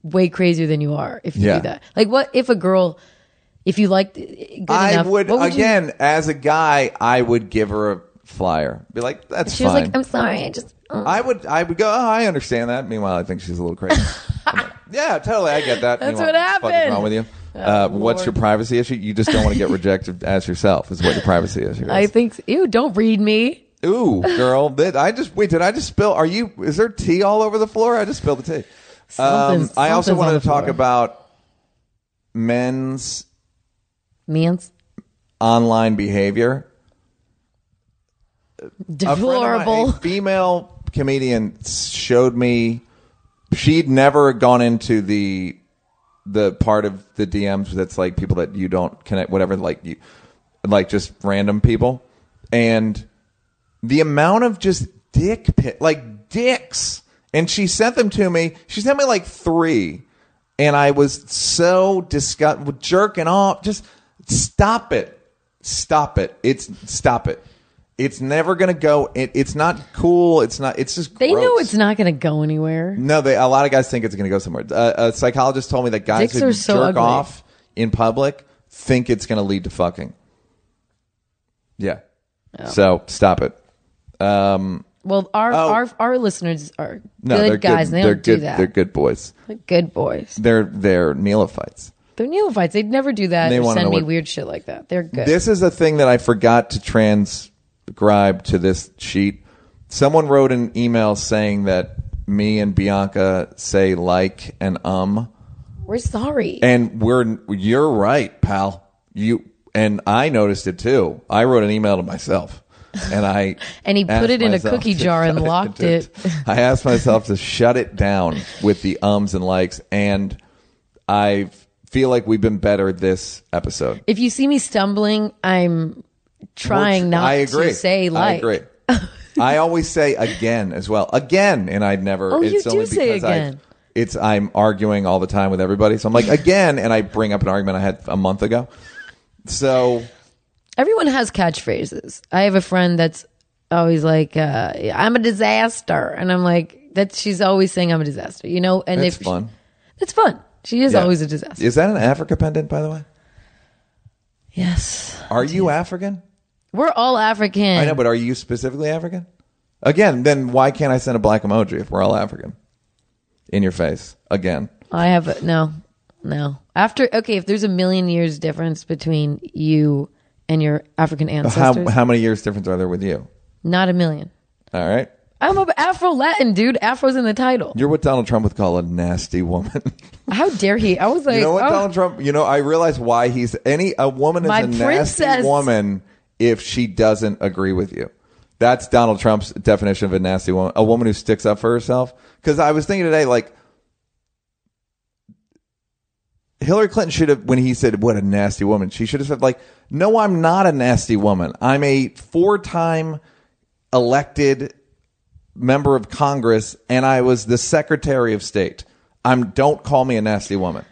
way crazier than you are if you Yeah. do that. Like what if a girl, if you liked good I enough, would, you- again as a guy, I would give her a flyer. Be like, that's she was fine. like, I'm sorry, I just. oh." I would, I would go. Oh, I understand that. Meanwhile, I think she's a little crazy. Like, (laughs) yeah, totally. I get that. That's Meanwhile, what happened. Oh, What's wrong with you? Uh, what's your privacy issue? You just don't want to get (laughs) rejected as yourself. Is what your privacy issue is. I think, ew, don't read me. Ooh, girl, did I just wait? Did I just spill? Are you? Is there tea all over the floor? I just spilled the tea. Um, I also wanted to talk floor. about men's Means online behavior. Mine, deplorable. a female comedian showed me she'd never gone into the the part of the DMs that's like people that you don't connect, whatever, like you, like just random people, and the amount of just dick pic, like dicks, and she sent them to me. She sent me like three, and I was so disgusted, jerking off. Just stop it, stop it. It's stop it. It's never gonna go. It, it's not cool. It's not. It's just. They know it's not going to go anywhere. No, they, a lot of guys think it's going to go somewhere. Uh, a psychologist told me that guys Dicks who are so jerk ugly. off in public think it's going to lead to fucking. Yeah. So stop it. Um, Well, our Oh. our our listeners are no, good guys. Good. and They they're don't good. do that. They're good boys. They're good boys. They're they're neophytes. They're neophytes. They'd never do that They or send me what- weird shit like that. They're good. This is a thing that I forgot to transcribe to this sheet. Someone wrote an email saying that me and Bianca say like and um. We're sorry. And we're you're right, pal. You and I noticed it too. I wrote an email to myself, and I (laughs) And he put it in a cookie jar and locked to- it. (laughs) I asked myself to shut it down with the ums and likes, and I feel like we've been better this episode. if you see me stumbling, I'm trying not I agree. to say like. I agree. I always say again as well. Again, and I'd never. Oh, you it's do only say because I- again. it's I'm arguing all the time with everybody, so I'm like again, and I bring up an argument I had a month ago. So Everyone has catchphrases. I have a friend that's always like, uh, "I'm a disaster," and I'm like, "That she's always saying I'm a disaster," you know. And it's if fun. it's fun. She is Yeah. always a disaster. Is that an Africa pendant, by the way? yes, Are you African? We're all African. I know, but are you specifically African? Again, then why can't I send a black emoji if we're all African? In your face again. I have a, no, no. After okay, if there's a million years difference between you and your African ancestors, how many years difference are there with you? not a million. All right, I'm a Afro Latin dude. Afro's in the title. you're what Donald Trump would call a nasty woman. (laughs) How dare he? I was like, you know what oh, Donald Trump? You know, I realize why he's any a woman is My a nasty princess. woman if she doesn't agree with you. That's Donald Trump's definition of a nasty woman, a woman who sticks up for herself. Because I was thinking today, like Hillary Clinton should have, when he said, "What a nasty woman," she should have said, "Like, no, I'm not a nasty woman. I'm a four-time elected member of Congress, and I was the Secretary of State. I'm. Don't call me a nasty woman."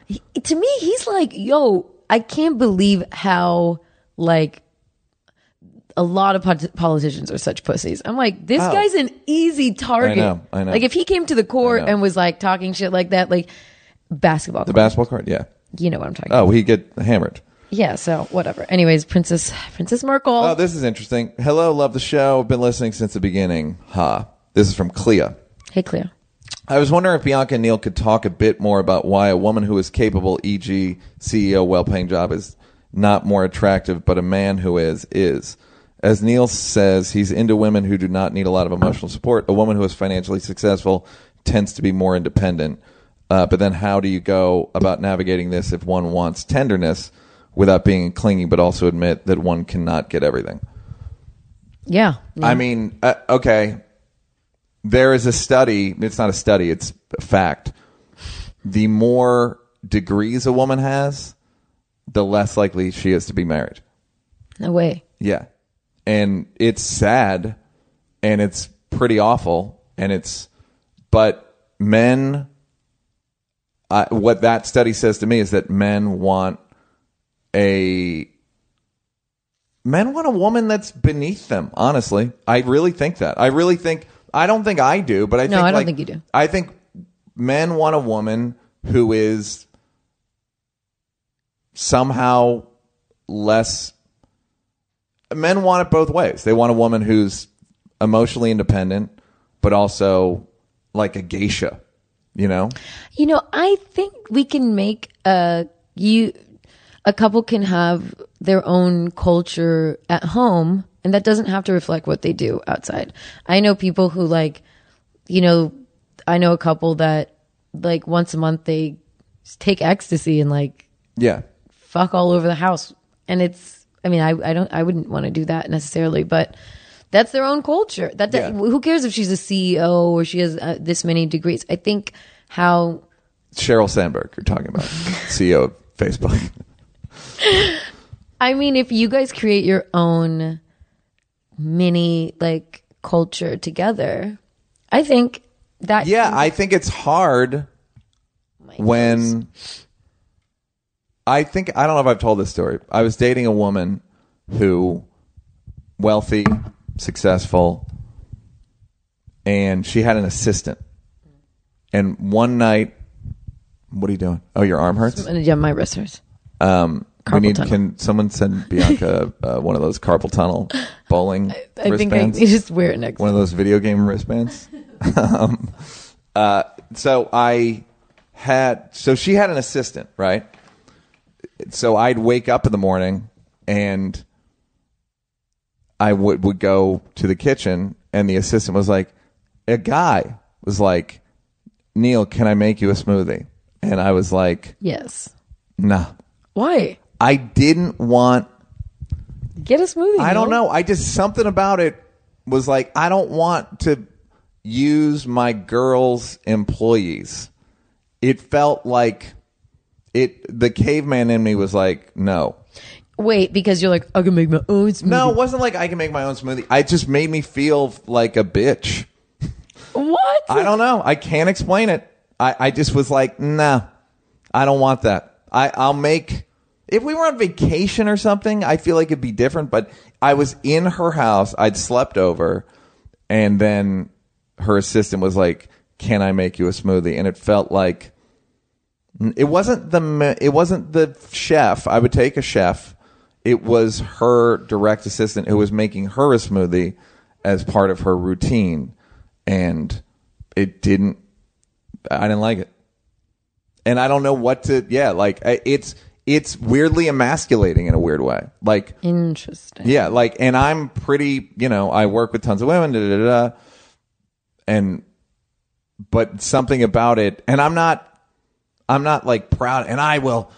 to me, he's like, yo, I can't believe how like a lot of pot- politicians are such pussies. I'm like, this Oh. guy's an easy target. I know, I know. Like if he came to the court and was like talking shit like that, like basketball, The court, basketball card, yeah. you know what I'm talking. About. Oh, about. he get hammered. Yeah, so whatever. Anyways, Princess Princess Merkel. Oh, this is interesting. Hello, love the show. Been listening since the beginning. Ha. This is from Clea. hey, Cleo. I was wondering if Bianca and Neal could talk a bit more about why a woman who is capable, e.g., CEO, well-paying job, is not more attractive, but a man who is is. As Neal says, he's into women who do not need a lot of emotional support. A woman who is financially successful tends to be more independent. Uh, but then, how do you go about navigating this if one wants tenderness without being clingy, but also admit that one cannot get everything? Yeah. I mean, uh, okay. There is a study. It's not a study. It's a fact. The more degrees a woman has, the less likely she is to be married. No way. Yeah. And it's sad and it's pretty awful and it's but men uh, what that study says to me is that men want a men want a woman that's beneath them honestly i really think that i really think i don't think i do but i No, think I don't like- think you do. i think men want a woman who is somehow less men want it both ways. They want a woman who's emotionally independent but also like a geisha you know? You know, I think we can make a you a couple can have their own culture at home and that doesn't have to reflect what they do outside. I know people who like you know, I know a couple that like once a month they take ecstasy and like yeah. fuck all over the house. And it's I mean, I I don't I wouldn't want to do that necessarily, but that's their own culture. That, that Yeah. who cares if she's a CEO or she has uh, this many degrees? I think how sheryl sandberg you're talking about (laughs) ceo of facebook I mean, if you guys create your own mini like culture together, I think that Yeah, I think it's hard when I think I don't know if I've told this story. I was dating a woman who wealthy, successful, and she had an assistant. And one night, what are you doing? Oh, your arm hurts. yeah, my wrist hurts. Um, we need. tunnel. Can someone send Bianca (laughs) uh, one of those carpal tunnel bowling I think I need to just wear it next. one of those video game wristbands. (laughs) um, uh, so I had, so she had an assistant, right? So I'd wake up in the morning and I would would go to the kitchen, and the assistant was like, a guy was like, Neal, can I make you a smoothie? And I was like, Yes. nah. Why? I didn't want Get a smoothie. I don't Neal. know. I just something about it was like I don't want to use my girls' employees. It felt like it. The caveman in me was like, no, Wait, because you're like, I can make my own smoothie. no. It wasn't like I can make my own smoothie. It just made me feel like a bitch. What? I don't know. I can't explain it. I, I just was like, nah, I don't want that. I, I'll make. If we were on vacation or something, I feel like it'd be different. But I was in her house. I'd slept over, and then her assistant was like, "Can I make you a smoothie?" And it felt like it wasn't the it wasn't the chef. I would take a chef. It was her direct assistant who was making her a smoothie as part of her routine, and it didn't. I didn't like it, and I don't know what to. Yeah, like it's it's weirdly emasculating in a weird way. Like Interesting. yeah, like, and I'm pretty, you know, I work with tons of women, da, da, da, da, and, but something about it, and I'm not, I'm not like proud, and I will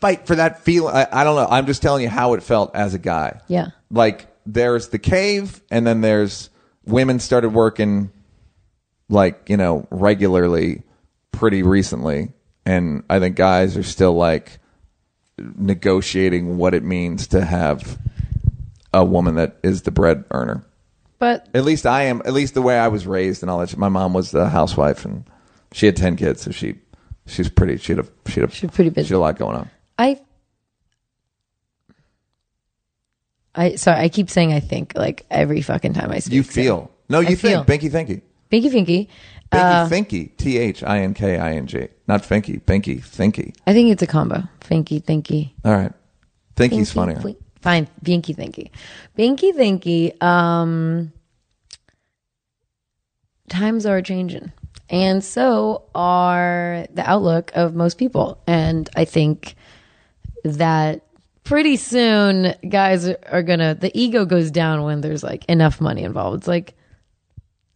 fight for that feeling. I, I don't know. I'm just telling you how it felt as a guy. Yeah. Like, there's the cave, and then there's women started working, like, you know, regularly pretty recently, and I think guys are still like, negotiating what it means to have a woman that is the bread earner. But At least I am. At least the way I was raised and all that. My mom was a housewife and she had ten kids, so she she's pretty. She had a she had a, She's pretty busy. She had a lot going on. I I sorry, I keep saying I think like every fucking time I speak. You feel no. You I think feel. Binky Thinky. Binky Finky. Binky Thinky. T H I N K I N G. Not Finky. Binky Thinky. I think it's a combo. Finky Thinky. All right. Thinky's Binky, funnier. Fli- Fine, Binky Thinky. Binky Thinky. Um, times are changing. And so are the outlook of most people. And I think that pretty soon guys are, gonna, the ego goes down when there's like enough money involved. It's like,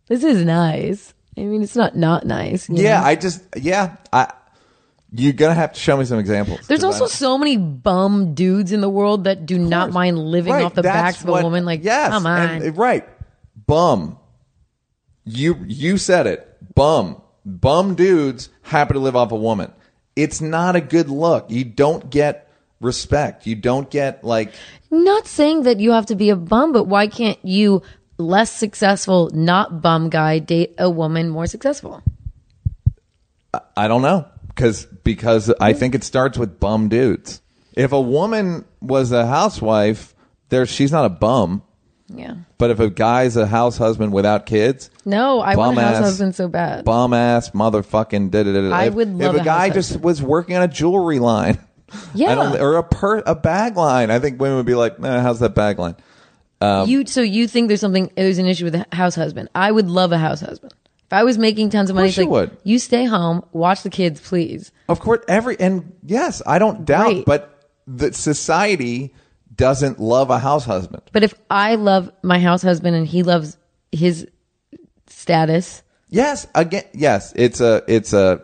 this is nice. I mean, it's not not nice. Yeah, know? I just yeah. I you're gonna have to show me some examples. There's also so many bum dudes in the world that do not mind living Right, off the backs of a woman. Like, yes, come on. and- right? Bum. You you said it. Bum. Bum dudes happen to live off a woman. It's not a good look. You don't get respect. You don't get like Not saying that you have to be a bum, but why can't you, less successful, not bum guy, date a woman more successful? I don't know because because I think it starts with bum dudes. If a woman was a housewife, there she's not a bum. Yeah. But if a guy's a house husband without kids, No, I want a house husband so bad. bum ass motherfucking da da da. I if, would love if a a guy just husband. was working on a jewelry line, (laughs) yeah. Or a per a bag line. I think women would be like, eh, "How's that bag line?" you so you think there's something there's an issue with a house husband? I would love a house husband. If I was making tons of money, course like you would. you stay home, watch the kids, please. Of course, every and yes, I don't doubt, Right. but the society doesn't love a house husband. But if I love my house husband and he loves his status, Yes, again, yes, it's a it's a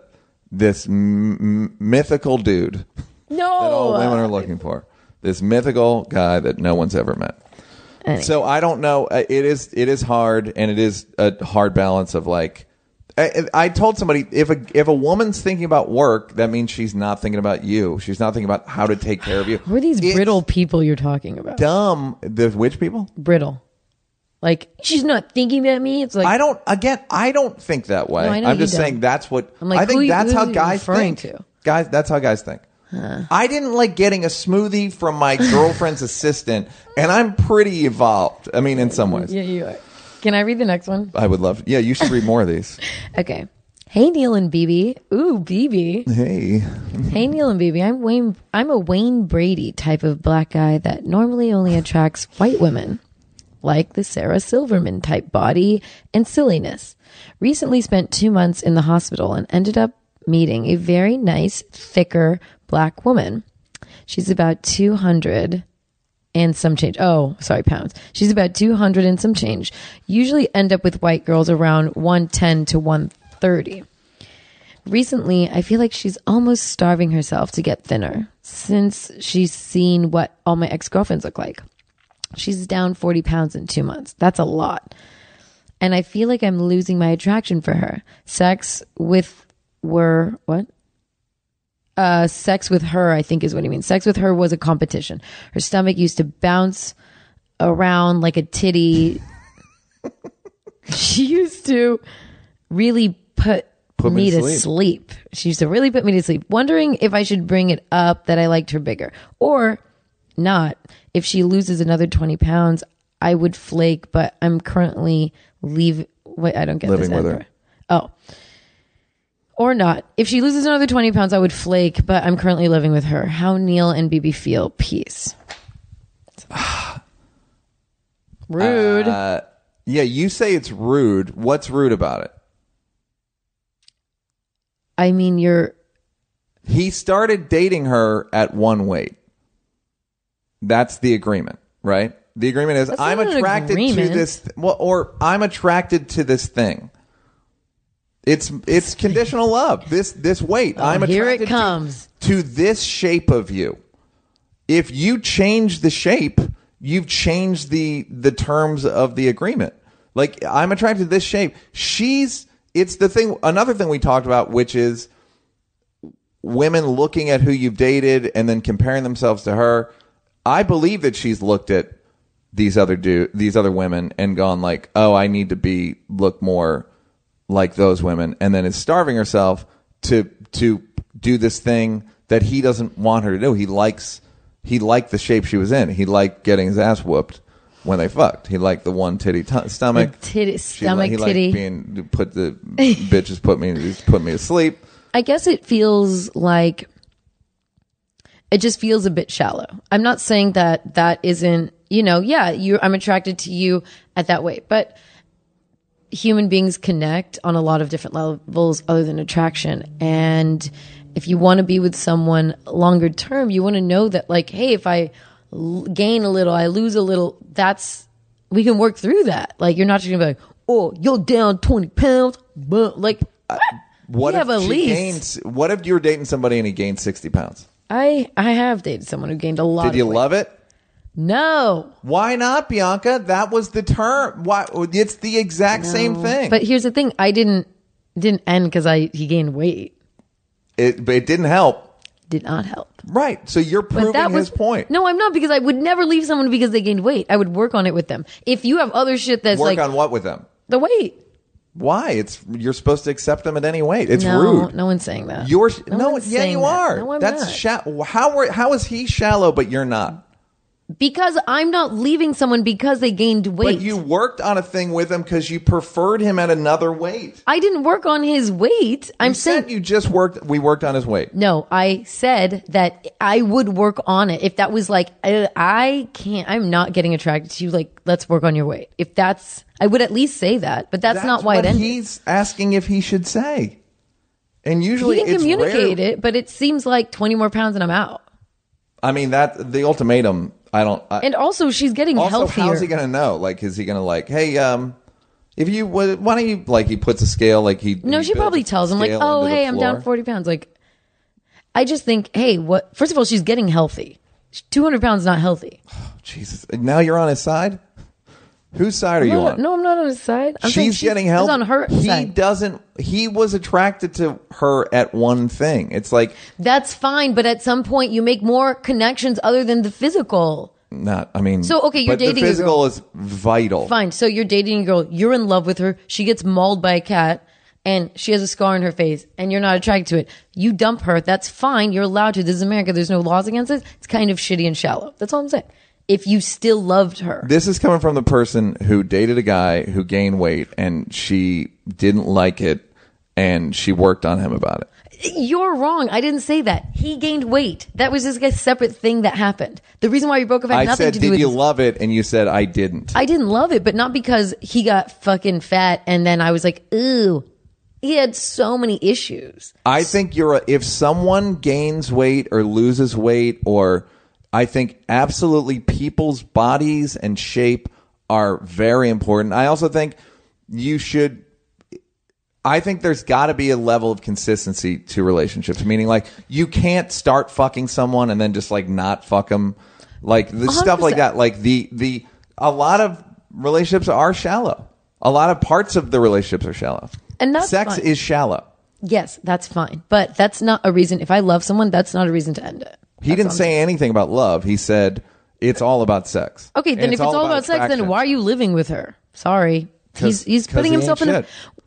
this m- mythical dude no, that all women are looking for. This mythical guy that no one's ever met. Anyway. So I don't know. Uh, It is it is hard, and it is a hard balance of like. I, I told somebody if a if a woman's thinking about work, that means she's not thinking about you. She's not thinking about how to take care of you. who are these It's brittle people you're talking about? Dumb. The which people? Brittle. Like she's not thinking about me. It's like I don't. Again, I don't think that way. No, I know I'm you just don't. saying that's what. I'm like, I think who- that's who how you guys referring think. to? Guys, that's how guys think. I didn't like getting a smoothie from my (laughs) girlfriend's assistant, and I'm pretty evolved. I mean, in some ways, yeah, you are. Can I read the next one? I would love. Yeah, you should read more of these. (laughs) Okay. Hey Neal and BB. Ooh, BB. Hey, Hey Neal and BB. I'm Wayne. I'm a Wayne Brady type of black guy that normally only attracts white women, like the Sarah Silverman type body and silliness. Recently spent two months in the hospital and ended up meeting a very nice, thicker black woman. She's about two hundred and some change. Oh, sorry, pounds. She's about 200 and some change. Usually end up with white girls around 110 to 130. Recently, I feel like she's almost starving herself to get thinner since she's seen what all my ex girlfriends look like. She's down 40 pounds in two months. That's a lot. And I feel like I'm losing my attraction for her. Sex with were, what? Uh, sex with her, I think is what he means. Sex with her was a competition. Her stomach used to bounce around like a titty. (laughs) she used to really put, Put me me to sleep. sleep. She used to really put me to sleep, wondering if I should bring it up that I liked her bigger or not. If she loses another 20 pounds, I would flake, but I'm currently leave. Wait, I don't get Living this. with her. Oh or not. If she loses another 20 pounds, I would flake, but I'm currently living with her. How Neal and BB feel. Peace. (sighs) Rude. Uh, yeah, you say it's rude. What's rude about it? I mean, you're. He started dating her at one weight. That's the agreement, right? The agreement is That's I'm attracted to agreement. this, well, or I'm attracted to this thing. It's it's conditional love. This this weight. Oh, I'm Oh, here it attracted to- comes. to this shape of you. If you change the shape, you've changed the the terms of the agreement. Like I'm attracted to this shape. She's it's the thing another thing we talked about which is women looking at who you've dated and then comparing themselves to her. I believe that she's looked at these other do these other women and gone like, "Oh, I need to be look more like those women," and then is starving herself to to do this thing that he doesn't want her to do. He likes he liked the shape she was in. He liked getting his ass whooped when they fucked. He liked the one titty t- stomach. The titty- She stomach he titty. liked being put the bitches put me put me to sleep. I guess it feels like. It just feels a bit shallow. I'm not saying that that isn't, you know, yeah, you I'm attracted to you at that weight, but human beings connect on a lot of different levels other than attraction. And if you want to be with someone longer term, you want to know that, like, hey, if I l- gain a little, I lose a little, that's, we can work through that. Like, you're not just gonna be like, oh, you're down 20 pounds, but like, uh, What You if have a she lease. gained? What if you were dating somebody and he gained sixty pounds? I, I have dated someone who gained a lot. Did you weight. love it? No. Why not, Bianca? That was the term. Why? It's the exact same thing. But here's the thing I didn't, didn't end because I, he gained weight. it, but it didn't help. Did not help. Right. So you're proving that was his point. No, I'm not because I would never leave someone because they gained weight. I would work on it with them. If you have other shit that's Work like on what with them? the weight. Why? It's you're supposed to accept them at any weight. It's no, rude. no one's saying that. You're no, no, yeah, you that. are. No, That's not. shallow. How are, how is he shallow but you're not? Because I'm not leaving someone because they gained weight. But you worked on a thing with him because you preferred him at another weight. I didn't work on his weight. I'm you saying you just worked. We worked on his weight. No, I said that I would work on it. If that was like, I, I can't, I'm not getting attracted to you. Like, let's work on your weight. If that's, I would at least say that, but that's, not why it ended. he's asking if he should say. And usually He it's communicate rare. it, but it seems like 20 more pounds and I'm out. I mean that the ultimatum. I don't. I, And also, she's getting also, healthier. how's he gonna know? Like, is he gonna like, hey, um, if you would, why don't you like he puts a scale like he? no, he she probably tells him like, "Oh, hey, I'm down 40 pounds." Like, I just think, hey, what? First of all, she's getting healthy. 200 pounds is not healthy. (sighs) Jesus, now you're on his side. Whose side are you on? no, I'm not on his side. I'm saying She's getting help. on her he side. doesn't. He was attracted to her at one thing. It's like That's fine, but at some point, you make more connections other than the physical. not. I mean, So, okay, you're but dating The physical girl. is vital. Fine. So you're dating a girl, you're in love with her, she gets mauled by a cat, and she has a scar on her face, and you're not attracted to it. You dump her, that's fine. You're allowed to. This is America. There's no laws against it. It's kind of shitty and shallow. That's all I'm saying. If you still loved her. This is coming from the person who dated a guy who gained weight and she didn't like it, and she worked on him about it. You're wrong. I didn't say that. He gained weight. That was just a separate thing that happened. The reason why we broke up had I nothing said, to do with. "Did you love it?" And you said, "I didn't." I didn't love it, but not because he got fucking fat and then I was like, ooh. He had so many issues. I think you're a, if someone gains weight or loses weight or I think absolutely people's bodies and shape are very important. I also think you should I think there's got to be a level of consistency to relationships, meaning like you can't start fucking someone and then just like not fuck them, like the stuff like that. Like the the a lot of relationships are shallow. A lot of parts of the relationships are shallow. And that's sex fine. is shallow. Yes, that's fine. But that's not a reason. If I love someone, that's not a reason to end it. He That's didn't say anything about love. He said it's all about sex. Okay, then if it's all about, sex, then why are you living with her? Sorry. He's he's putting he himself in a.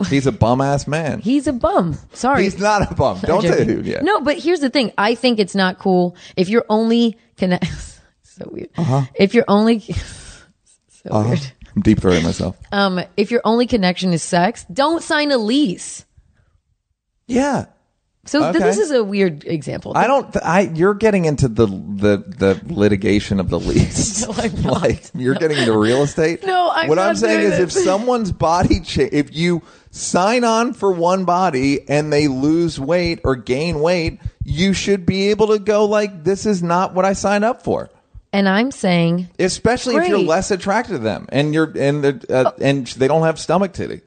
He's a bum ass man. He's a bum. Sorry. He's not a bum. (laughs) Don't say dude yet. No, but here's the thing. I think it's not cool if you're only connect. (laughs) so weird. Uh-huh. If you're only (laughs) so weird. I'm deep throating myself. Um, if your only connection is sex, don't sign a lease. Yeah. So Okay. this is a weird example. I don't. Th- I. You're getting into the the the litigation of the lease. (laughs) No, I'm (laughs) not. like you're getting into real estate. No, I'm What I'm saying is, if (laughs) someone's body, cha- if you sign on for one body and they lose weight or gain weight, you should be able to go like, this is not what I signed up for. and I'm saying Especially if you're less attracted to them and you're and uh, and they don't have stomach titty.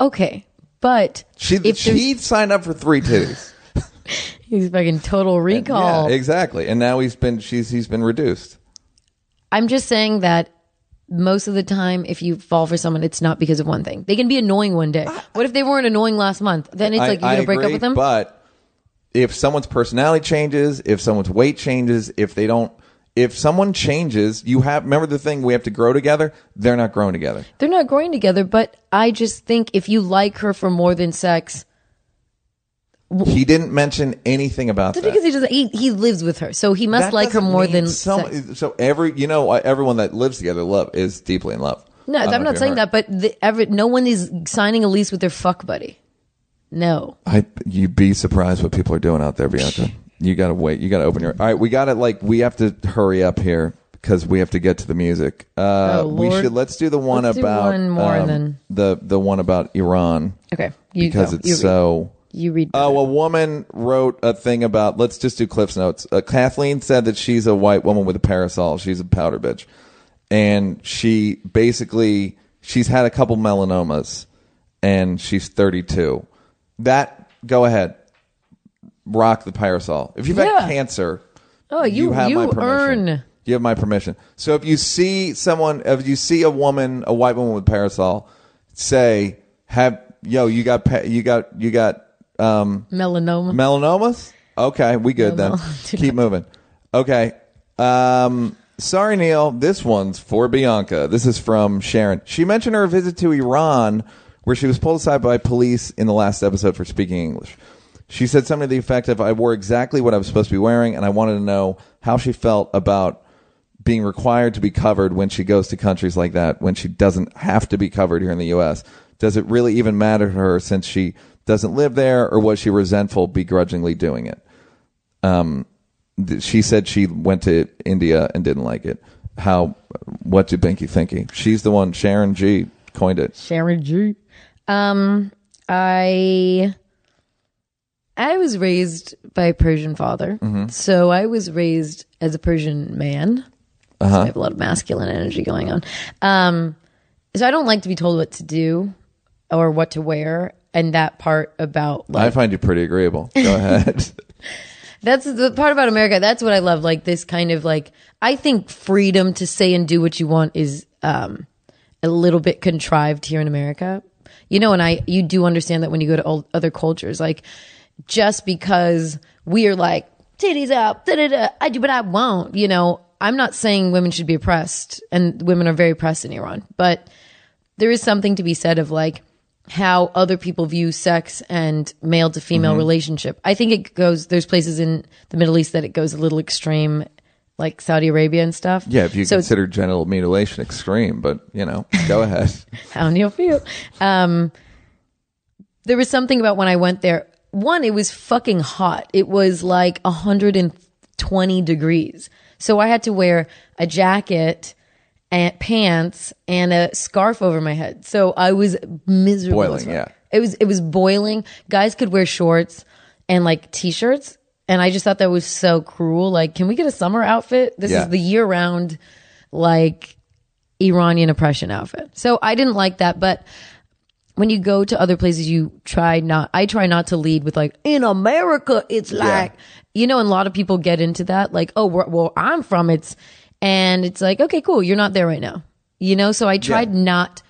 okay, but She if there's- she signed up for three titties. (laughs) he's fucking total recall. Yeah, exactly. And now he's been she's he's been reduced. I'm just saying that most of the time, if you fall for someone, it's not because of one thing. They can be annoying one day. What if they weren't annoying last month? Then it's I- like you're I gonna break agree, up with them. But if someone's personality changes, if someone's weight changes, if they don't, if someone changes, you have remember the thing we have to grow together. They're not growing together. They're not growing together, but I just think if you like her for more than sex, He didn't mention anything about that. because he doesn't. He, he lives with her, so he must That like her doesn't more mean than some, sex. So every you know everyone that lives together love is deeply in love. No, I don't I'm know if not you saying heard. that, but the, every, no one is signing a lease with their fuck buddy. No. I you'd be surprised what people are doing out there, Bianca. You gotta wait. You gotta open your. All right, we gotta like we have to hurry up here because we have to get to the music. Uh, Oh, we Lord. should let's do the one Let's do about one more um, then. the the one about Iran Okay, you because go. it's you read. so. You read. Oh, a woman wrote a thing about. Let's just do Cliff's notes. Uh, Kathleen said that she's a white woman with a parasol. She's a powder bitch, and she basically she's had a couple melanomas, and she's 32. That go ahead, rock the parasol. If you've had cancer, Oh, you- have my you permission. earn- You have my permission. So if you see someone, if you see a woman, a white woman with parasol, say, "Have yo, you got pa- you got you got um, melanoma. melanomas?" Okay, we good then. (laughs) Keep moving. Okay. Um, sorry, Neal. This one's for Bianca. This is from Sharon. She mentioned her visit to Iran, where she was pulled aside by police in the last episode for speaking English. She said something to the effect of, "I wore exactly what I was supposed to be wearing, and I wanted to know how she felt about." Being required to be covered when she goes to countries like that, when she doesn't have to be covered here in the U.S., does it really even matter to her since she doesn't live there, or was she resentful begrudgingly doing it? th- she said she went to India and didn't like it. How? What do Binky thinky? She's the one. Sharon G coined it. Sharon G. Um, I I was raised by a Persian father, Mm-hmm. so I was raised as a Persian man. Uh-huh. I have a lot of masculine energy going on. Um, so I don't like to be told what to do or what to wear, and that part about like I find you pretty agreeable. Go (laughs) ahead. (laughs) That's the part about America. That's what I love. Like this kind of like, I think freedom to say and do what you want is, um, a little bit contrived here in America. You know, and I, you do understand that when you go to old, other cultures, like just because we are like titties out, da da da, I do, but I won't, you know, I'm not saying women should be oppressed and women are very oppressed in Iran, but there is something to be said of like how other people view sex and male to female relationship. I think it goes, there's places in the Middle East that it goes a little extreme, like Saudi Arabia and stuff. yeah, if you so consider genital mutilation extreme, but you know, go ahead. (laughs) how Neal feel. Um, there was something about when I went there. One, it was fucking hot. It was like 120 degrees. So I had to wear a jacket and pants and a scarf over my head. So I was miserable. Boiling, fuck. yeah. It was it was boiling. Guys could wear shorts and like t-shirts, and I just thought that was so cruel. Like, can we get a summer outfit? This Yeah. is the year round, like Iranian oppression outfit. So I didn't like that, but when you go to other places, you try not, I try not to lead with like, in America, it's like, you know, and a lot of people get into that, like, oh, well, I'm from, it's, and it's like, okay, cool, you're not there right now. You know, so I tried not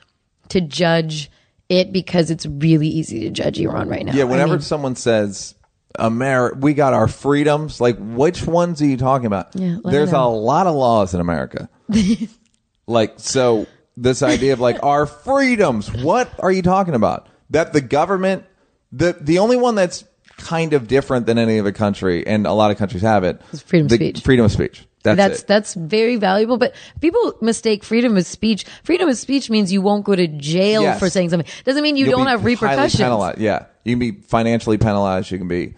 to judge it because it's really easy to judge Iran right now. Yeah, I whenever mean, someone says America, we got our freedoms. Like, which ones are you talking about? Yeah, There's a lot of laws in America. (laughs) like, so this idea of like (laughs) our freedoms. What are you talking about? That the government, the the only one that's kind of different than any other country, and a lot of countries have it. Is freedom of speech. Freedom of speech. That's, that's that's very valuable. But people mistake freedom of speech. Freedom of speech means you won't go to jail Yes. for saying something. Doesn't mean you You'll don't have repercussions. penalized. Yeah, you can be financially penalized. You can be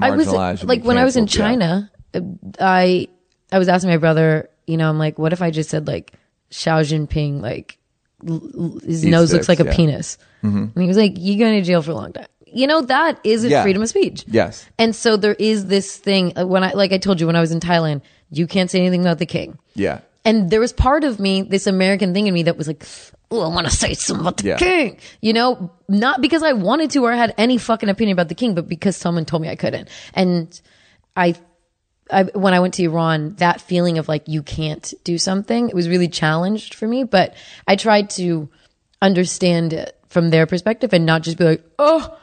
I was marginalized. like when I was in canceled. Yeah. China, uh, I I was asking my brother, you know, I'm like, what if I just said like Xi Jinping, like l- his Eat nose looks sticks, like a yeah. Mm-hmm. penis, and he was like, you're going to jail for a long time. You know, that isn't Yeah. freedom of speech. Yes. And so there is this thing uh, when I, like I told you, when I was in Thailand, you can't say anything about the king. Yeah. And there was part of me, this American thing in me that was like, oh, I want to say something about the Yeah. king. You know, not because I wanted to or had any fucking opinion about the king, but because someone told me I couldn't. And I, I, when I went to Iran, that feeling of like, you can't do something, it was really challenged for me, but I tried to understand it from their perspective and not just be like, oh,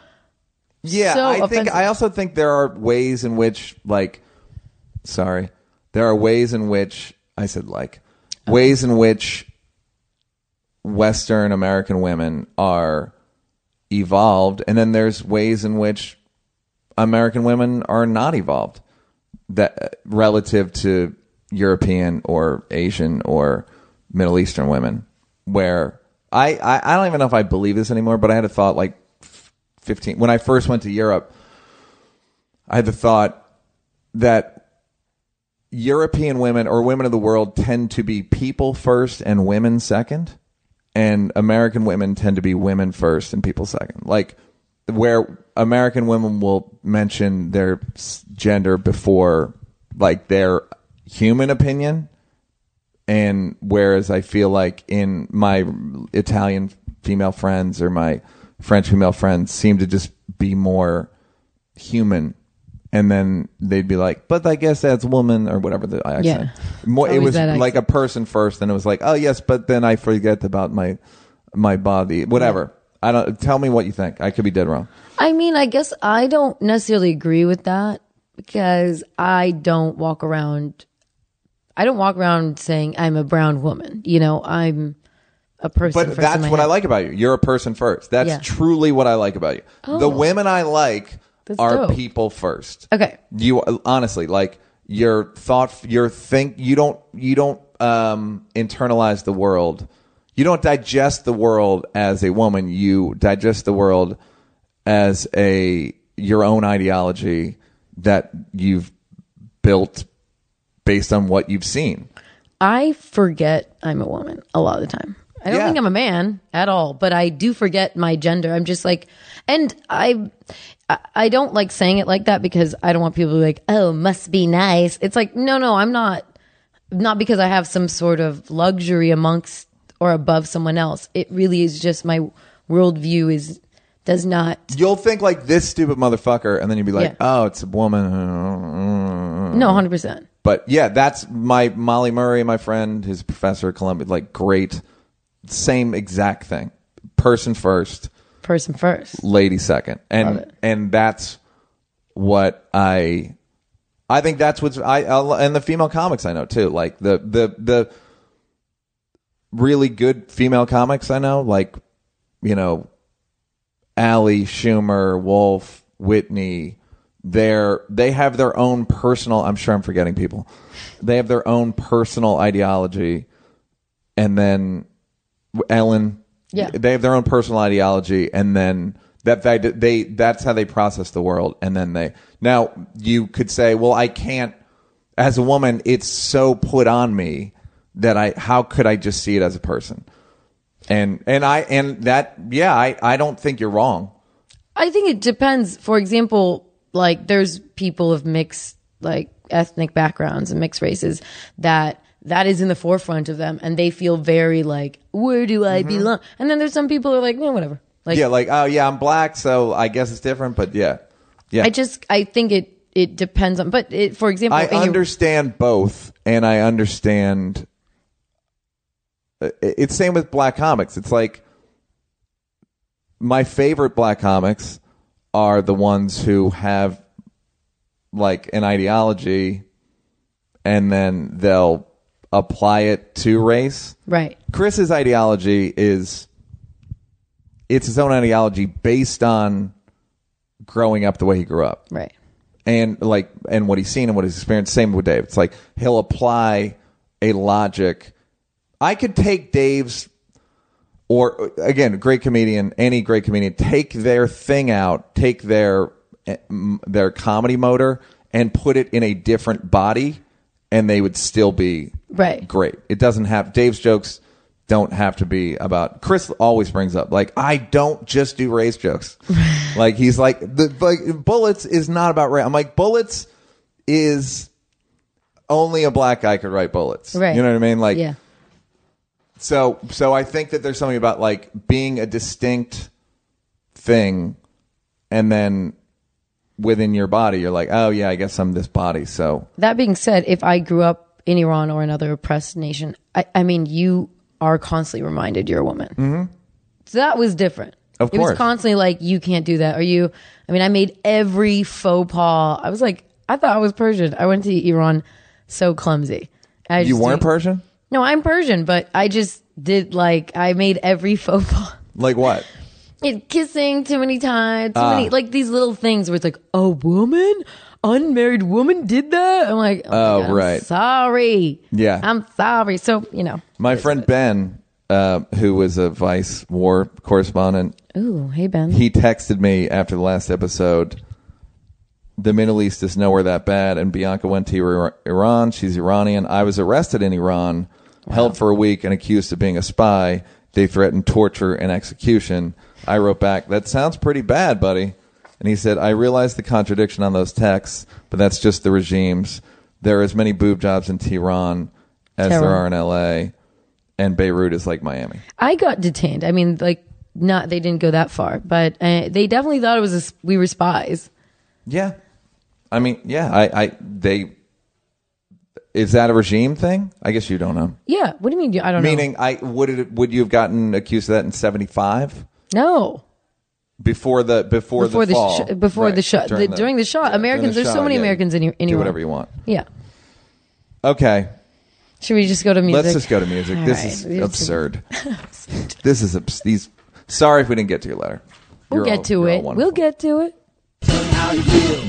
Yeah, so I think. I also think there are ways in which like sorry. There are ways in which I said like ways in which western American women are evolved and then there's ways in which American women are not evolved that uh, relative to European or Asian or Middle Eastern women where I, I, I don't even know if I believe this anymore, but I had a thought like 15 when I first went to Europe I had the thought that European women or women of the world tend to be people first and women second and American women tend to be women first and people second. Like where American women will mention their s- gender before like their human opinion and whereas I feel like in my Italian female friends or my French female friends seem to just be more human. And then they'd be like, but I guess that's woman or whatever the accent. More, it Always was that like a person first, and it was like, oh yes, but then I forget about my my body, whatever. I don't. Tell me what you think. I could be dead wrong. I mean, I guess I don't necessarily agree with that because I don't walk around. I don't walk around saying I'm a brown woman. You know, I'm a person. But that's what I like about you. You're a person first. That's Yeah. truly what I like about you. The Oh. women I like are dope. people first. Okay. You honestly like your thought, your think. You don't. You don't um, internalize the world. You don't digest the world as a woman. You digest the world as a your own ideology that you've built based on what you've seen. I forget I'm a woman a lot of the time. I don't Yeah. think I'm a man at all, but I do forget my gender. I'm just like, and I, I- I don't like saying it like that because I don't want people to be like, oh, must be nice. It's like, no, no, I'm not, not because I have some sort of luxury amongst or above someone else. It really is just my worldview is, does not, You'll think like this stupid motherfucker, and then you'll be like, Yeah. "Oh, it's a woman." no, 100%. But yeah, that's my Molly Murray, my friend, his professor at Columbia. Like, great, same exact thing. Person first, Person first. lady second, Love and it. and that's what I. I think that's what's I I- and the female comics I know too. Like the the the really good female comics I know, like you know, Allie Schumer, Wolf, Whitney. They're they have their own personal. I'm sure I'm forgetting people. They have their own personal ideology, and then Ellen. Yeah. they have their own personal ideology, and then that they, they that's how they process the world, and then they now you could say, well, I can't. As a woman, it's so put on me that I how could I just see it as a person? And and I and that yeah, I I don't think you're wrong. I think it depends. For example, like there's people of mixed like ethnic backgrounds and mixed races that that is in the forefront of them and they feel very like where do I belong? And then there's some people who are like, no, whatever. Like Mm-hmm. yeah, like oh yeah, I'm black, so I guess it's different. But yeah, yeah. I just I think it it depends on but it, for example, I understand both, and I understand. Uh, It's same with black comics. It's like my favorite black comics are the ones who have like an ideology, and then they'll apply it to race. right. Chris's ideology is it's his own ideology based on growing up the way he grew up Right. and like and what he's seen and what he's experienced. Same with Dave. It's like he'll apply a logic. I could take Dave's or again, great comedian, any great comedian, take their thing out, take their eh, their comedy motor and put it in a different body and they would still be Right. great. It doesn't have Dave's jokes don't have to be about Chris always brings up like I don't just do race jokes. (laughs) like he's like the like bullets is not about race. I'm like bullets is only a black guy could write bullets. Right. You know what I mean? Like Yeah. So so I think that there's something about like being a distinct thing and then within your body you're like, "Oh yeah, I guess I'm this body." So That being said, if I grew up in Iran or another oppressed nation, I, I mean, you are constantly reminded you're a woman. Mm-hmm. So that was different. Of course. It was constantly like, you can't do that. Or you, I mean, I made every faux pas. I was like, I thought I was Persian. I went to Iran so clumsy. You weren't Persian? No, I'm Persian, but I just did like, I made every (laughs) faux pas. Like what? (laughs) It, kissing too many times, too Ah. many, like these little things where it's like, a woman, unmarried woman did that. I'm like, oh, Oh, God, I'm right. sorry. Yeah. I'm sorry. So, you know. My friend Ben, uh, who was a Vice war correspondent, Ooh, hey, Ben. he texted me after the last episode. The Middle East is nowhere that bad, and Bianca went to Iran. She's Iranian. I was arrested in Iran, held for a week, and accused of being a spy. They threatened torture and execution. I wrote back, "That sounds pretty bad, buddy." And he said, "I realize the contradiction on those texts, but that's just the regimes. There are as many boob jobs in Tehran as there are in L.A." And Beirut is like Miami. I got detained. I mean, like, not, they didn't go that far, but uh, they definitely thought it was, a, we were spies. Yeah. I mean, yeah, I, I, they, is that a regime thing? I guess you don't know. Yeah. What do you mean? I don't know? Meaning, I would it would you have gotten accused of that in seventy five? No. before the before, before the, the, fall. sh- before Right, the shot during, the, during the shot. yeah, Americans, during the there's so shot, many yeah. Americans in here. Anywhere. Do whatever you want. Yeah. Okay, Should we just go to music? let's just go to music. All this right. is (laughs) It's- absurd. this is abs- these. Sorry if we didn't get to your letter. We'll You're get all- to you're all it. We'll wonderful. get to it.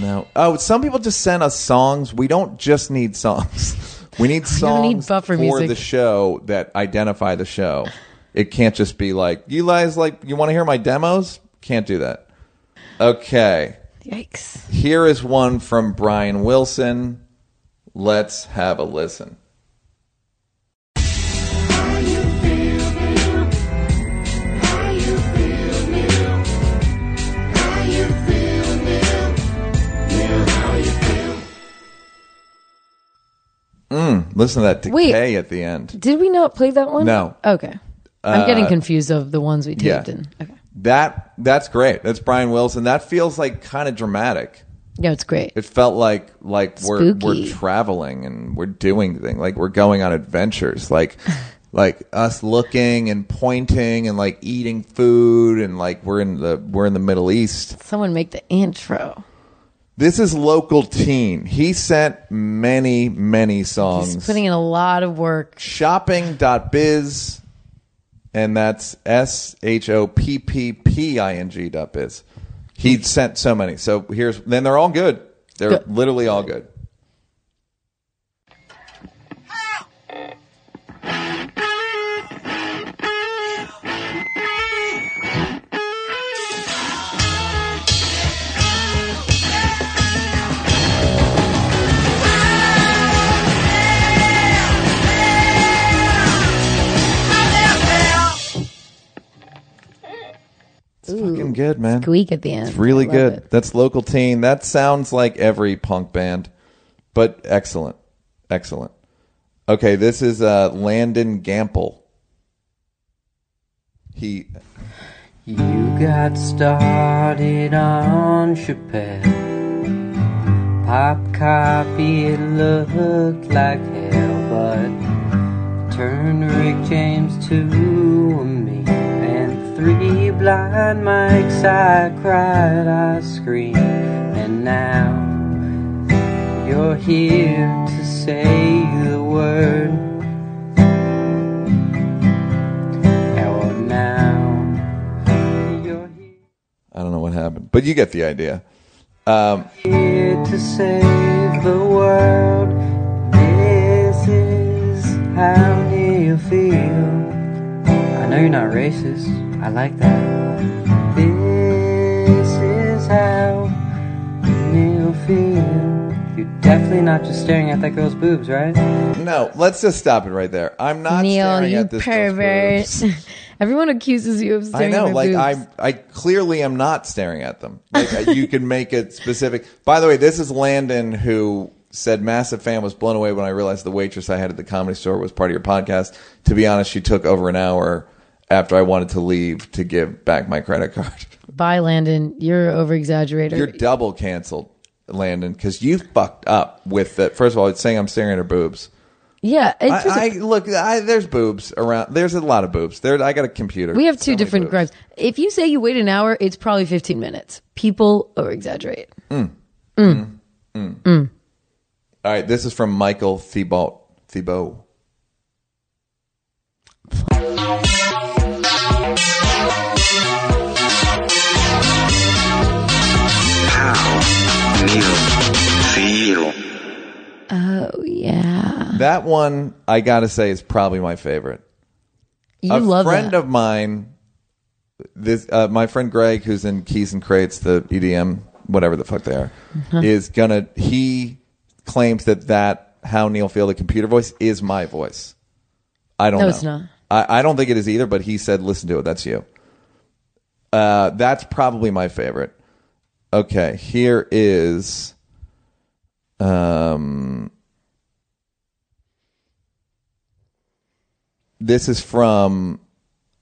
No. Oh, uh, some people just send us songs. We don't just need songs. (laughs) We need songs need for music. the show that identify the show. It can't just be like, you guys like you want to hear my demos? Can't do that. Okay. Yikes. Here is one from Brian Wilson. Let's have a listen. Mm, listen to that Wait. decay at the end. Did we not play that one? No. Okay. I'm getting confused of the ones we yeah. taped in. Okay. That that's great. That's Brian Wilson. That feels like kind of dramatic. Yeah, it's great. It felt like like we're we're traveling and we're doing things like we're going on adventures like (laughs) like us looking and pointing and like eating food and like we're in the we're in the Middle East. Someone make the intro. This is local teen. He sent many many songs. He's putting in a lot of work. shopping.biz and that's S H O P P P I N G dot biz. He sent so many. So here's then they're all good. They're Good. literally all good. Good, man. Squeak at the end. It's really good. it. That's local teen. That sounds like every punk band, but excellent, excellent. Okay, this is uh, Landon Gamble. He You got started on Chappelle. Pop copy, it looked like hell, but turned Rick James to a meme. And three blind mics, I cried, I screamed. And now you're here to say the word. Yeah, now you're here. I don't know what happened, but you get the idea. Um, here to save the world. This is how you feel. I know you're not racist. I like that. This is how you feel. You're definitely not just staring at that girl's boobs, right? no, let's just stop it right there. I'm not Neal, staring you at this girl's pervert. boobs. (laughs) Everyone accuses you of staring I staring know, at like boobs. I, I clearly am not staring at them. Like you can make it specific. By the way, this is Landon who said massive fan was blown away when I realized the waitress I had at the comedy store was part of your podcast. To be honest, she took over an hour after I wanted to leave to give back my credit card. (laughs) Bye, Landon. You're over exaggerator. You're double canceled, Landon, because you fucked up with the. First of all, it's saying I'm staring at her boobs. yeah, it I, just- I look. I, there's boobs around. There's a lot of boobs. There. I got a computer. we have So two many different boobs. gripes. If you say you wait an hour, it's probably 15 minutes. People over exaggerate. Hmm. Mm. Hmm. Hmm. Mm. All right, this is from Michael Thibault. Thibault. Oh, yeah. That one, I gotta say, is probably my favorite. You a love friend that. of mine, this uh, my friend Greg, who's in Keys N Krates, the EDM, whatever the fuck they are, Uh-huh. is gonna. He claims that that how Neal feel the computer voice is my voice. I don't No, know. it's not. I, I don't think it is either. But he said, "Listen to it. That's you." Uh, that's probably my favorite. Okay, here is. Um, This is from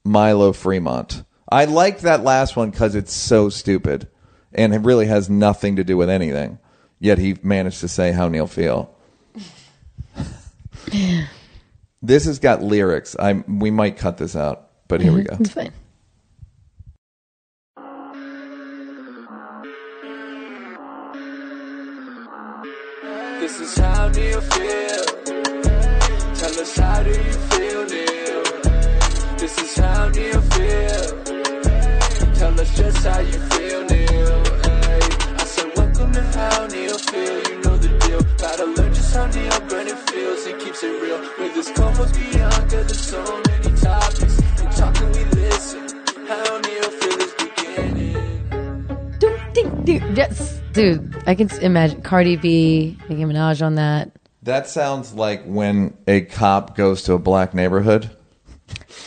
Milo Fremont. I like that last one because it's so stupid and it really has nothing to do with anything. Yet he managed to say how Neal feel. (laughs) this has got lyrics. I we might cut this out, but here we mm-hmm. go. It's fine. This is how Neal feel. Tell us how do you feel? How Neal feel. Tell us just how you feel, Neal. Ay. I said, welcome to how Neal feel. You know the deal. Gotta learn just how Neal Brennan feels. He keeps it real. With his co-host Bianca, there's so many topics. We talk and we listen. How Neal feel is beginning. Doo, ding, doo. Yes, dude. I can imagine Cardi B, Nicki Minaj on that. That sounds like when a cop goes to a black neighborhood.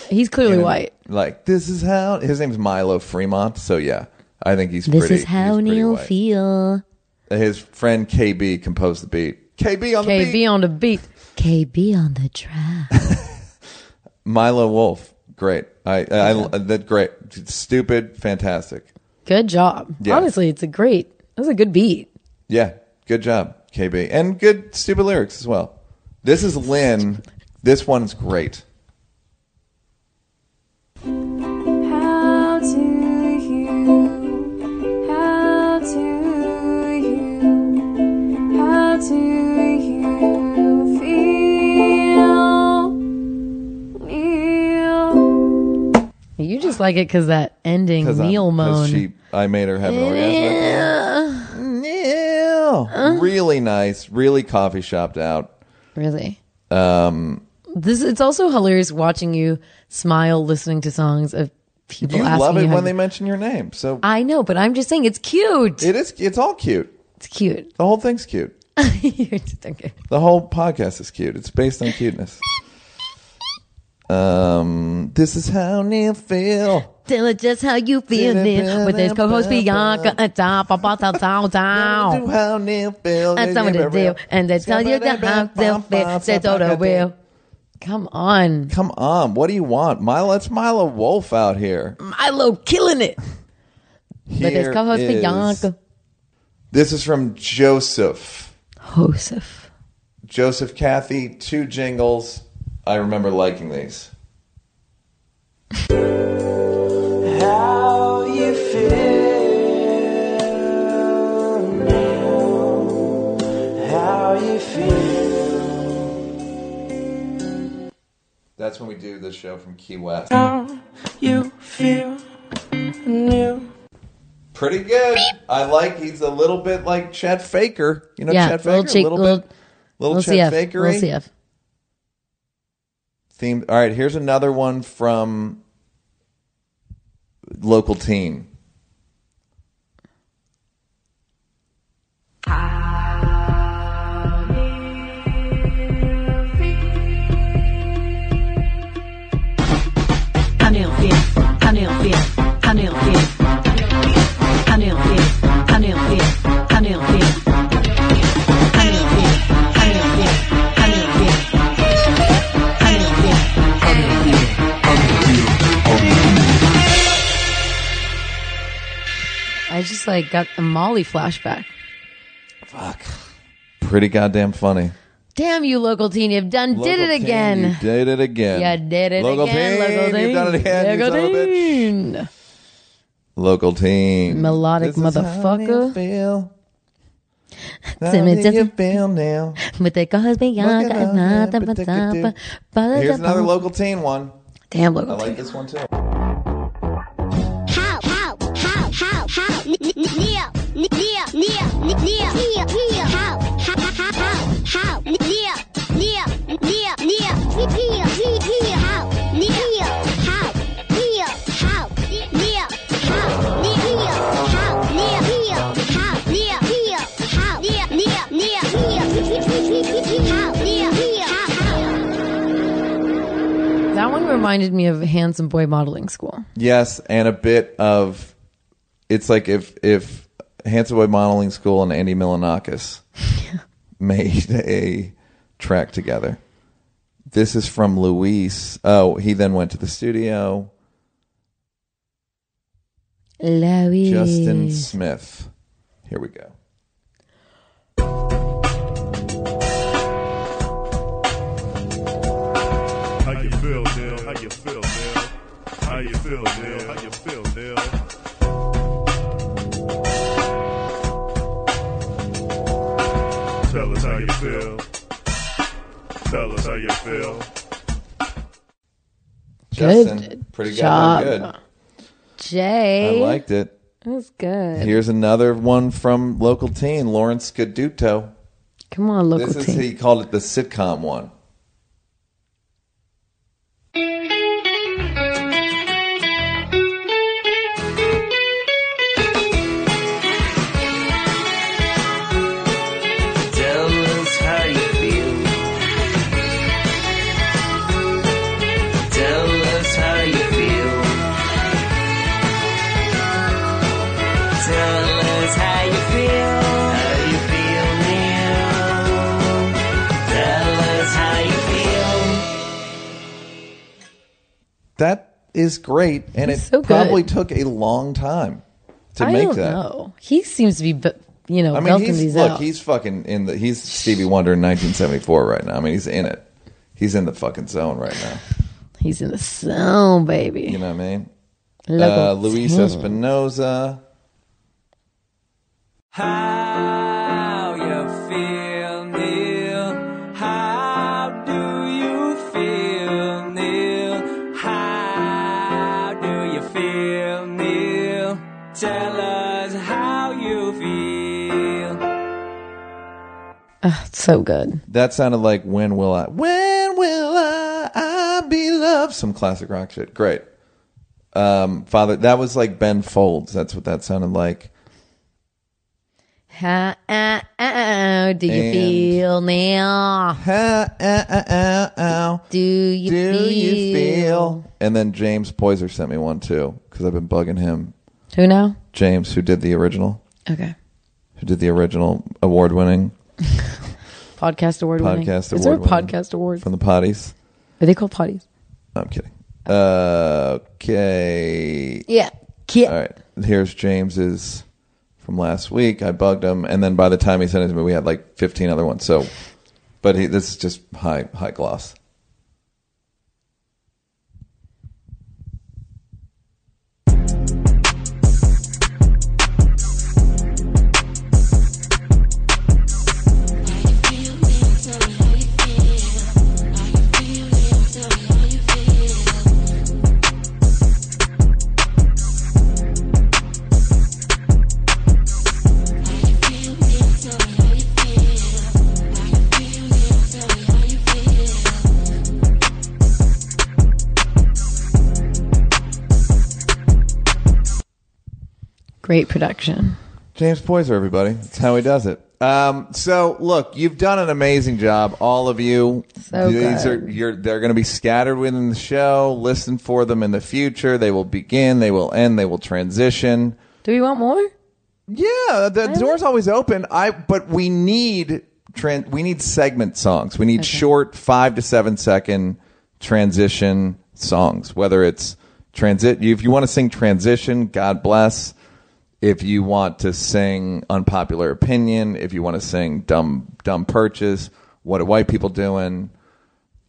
He's clearly And white. Like this is how his name's Milo Fremont. So yeah, I think he's This pretty. is how Neal white. feel. His friend KB composed the beat. KB on the KB on the beat. KB on the track. (laughs) Milo Wolf, great. I, I, I that great. Stupid, fantastic. Good job. Yeah. Honestly, it's a great. That's a good beat. Yeah, good job, KB, and good stupid lyrics as well. This is Lynn. This one's great. How do you, how do you, how do you feel? Neal? You just like it because that ending Because Neal moan. she, I made her have an orgasm. Neal, really nice, really coffee shopped out. Really. Um, This it's also hilarious watching you smile listening to songs of people you love it when they mention your name. So I know, but I'm just saying it's cute. it is. It's all cute. It's cute. The whole thing's cute. You're just okay. The whole podcast is cute. It's based on cuteness. Um, this is how Neal feel. Tell it just how you feel Neal, with his co-host Bianca and top about down down down. Do how Neil feel. And some of the deal, and they tell you the how they'll feel. Say to the real. Come on, Come on, what do you want, Milo? It's Milo Wolf out here. Milo killing it. His Here co-host is- Bianca. This is from Joseph. Joseph. Joseph Kathy, two jingles. I remember liking these. That's when we do the show from Key West. How you feel new? Pretty good. I like. He's a little bit like Chet Faker. You know Yeah, Chet Faker. cheek- a little, little- bit. Little, Little Chet CF. Fakery. Little CF. Theme. All right. Here's another one from local teen. How I just like got a Molly flashback. Fuck. Pretty goddamn funny. Damn you, local teen! You've done did Local it teen, again. you did it again. You did it Local again. teen, local teen. You've done it again. you Local bitch. teen. Local teen. Melodic This is how motherfucker. it feel. (laughs) How do you doesn't- feel now? (laughs) But they call us Bianca. Look at that, da- da- Here's another local teen one. Damn, local. I like this one too. How, how, how, how, how, N- n- Neo, N- Neo, Neo, N- Neo, Neo, Neo, how, how, how, how, how, N- reminded me of Handsome Boy Modeling School. Yes, and a bit of it's like if if Handsome Boy Modeling School and Andy Milonakis (laughs) made a track together. This is from Luis. Oh, he then went to the studio. Louis. Justin Smith. Here we go. How you feel, Neal? How you feel, Neal? Tell us how you feel. Tell us how you feel. Justin, Good pretty job. goddamn good. Jay. I liked it. That was good. Here's another one from local teen, Lawrence Scaduto. Come on, local This is teen. he called it the sitcom one. That is great, and He's it so probably took a long time to I make don't that. know. He seems to be, bu- you know, I mean, belting he's these look, out. he's fucking in the. He's Stevie Wonder in 1974 right now. I mean, he's in it. He's in the fucking zone right now. (sighs) He's in the zone, baby. You know what I mean? Local Uh, Luis teen. Espinoza. How Ah, it's so good. That sounded like "When Will I? When Will I? I Be Loved." Some classic rock shit. Great. Um, Father, that was like Ben Folds. That's what that sounded like. How uh, do you And- feel now? Ha, ow, ow, ow, ow. Do you Do feel? you feel? And then James Poyser sent me one too because I've been bugging him. Who now? James, who did the original, Okay. who did the original award-winning (laughs) Podcast award winning. podcast Is there a award winning podcast award? from the Potties. Are they called potties? No, I'm kidding. Uh, okay. Yeah. Kid. All right. Here's James's from last week. I bugged him, and then by the time he sent it to me, we had like 15 other ones. So, but he, this is just high high gloss. Great production. James Poyser, everybody. That's how he does it. Um, so look, you've done an amazing job, all of you. So These good. are you're they're going to be scattered within the show. Listen for them in the future. They will begin. They will end. They will transition. Do we want more? Yeah, the door's always open. I but we need tran- we need segment songs. We need short 5 to 7 second transition songs. Whether it's transit if you want to sing transition, God bless. If you want to sing unpopular opinion, if you want to sing dumb dumb purchase, what are white people doing?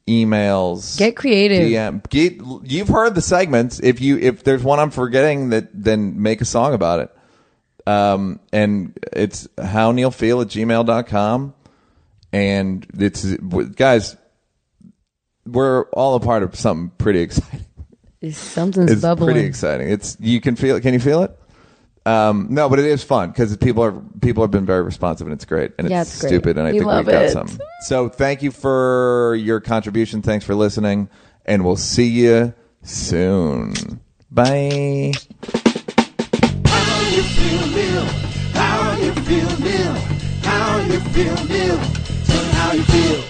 Emails. Get creative. DM. Get, you've heard the segments. If you if there's one I'm forgetting, that then make a song about it um, and it's how Neal feel at gmail.com. And it's, guys, we're all a part of something pretty (laughs) exciting. Something's It's bubbling. pretty exciting. It's, you can feel it. Can you feel it? Um, no, but it is fun because people are, people have been very responsive and it's great. And Yeah, it's, it's great. stupid. And I We think we've got it. some. So thank you for your contribution. Thanks for listening. And we'll see you soon. Bye. How you feel, Neal? How you feel, Neal? How you feel, Neal? Tell how you feel.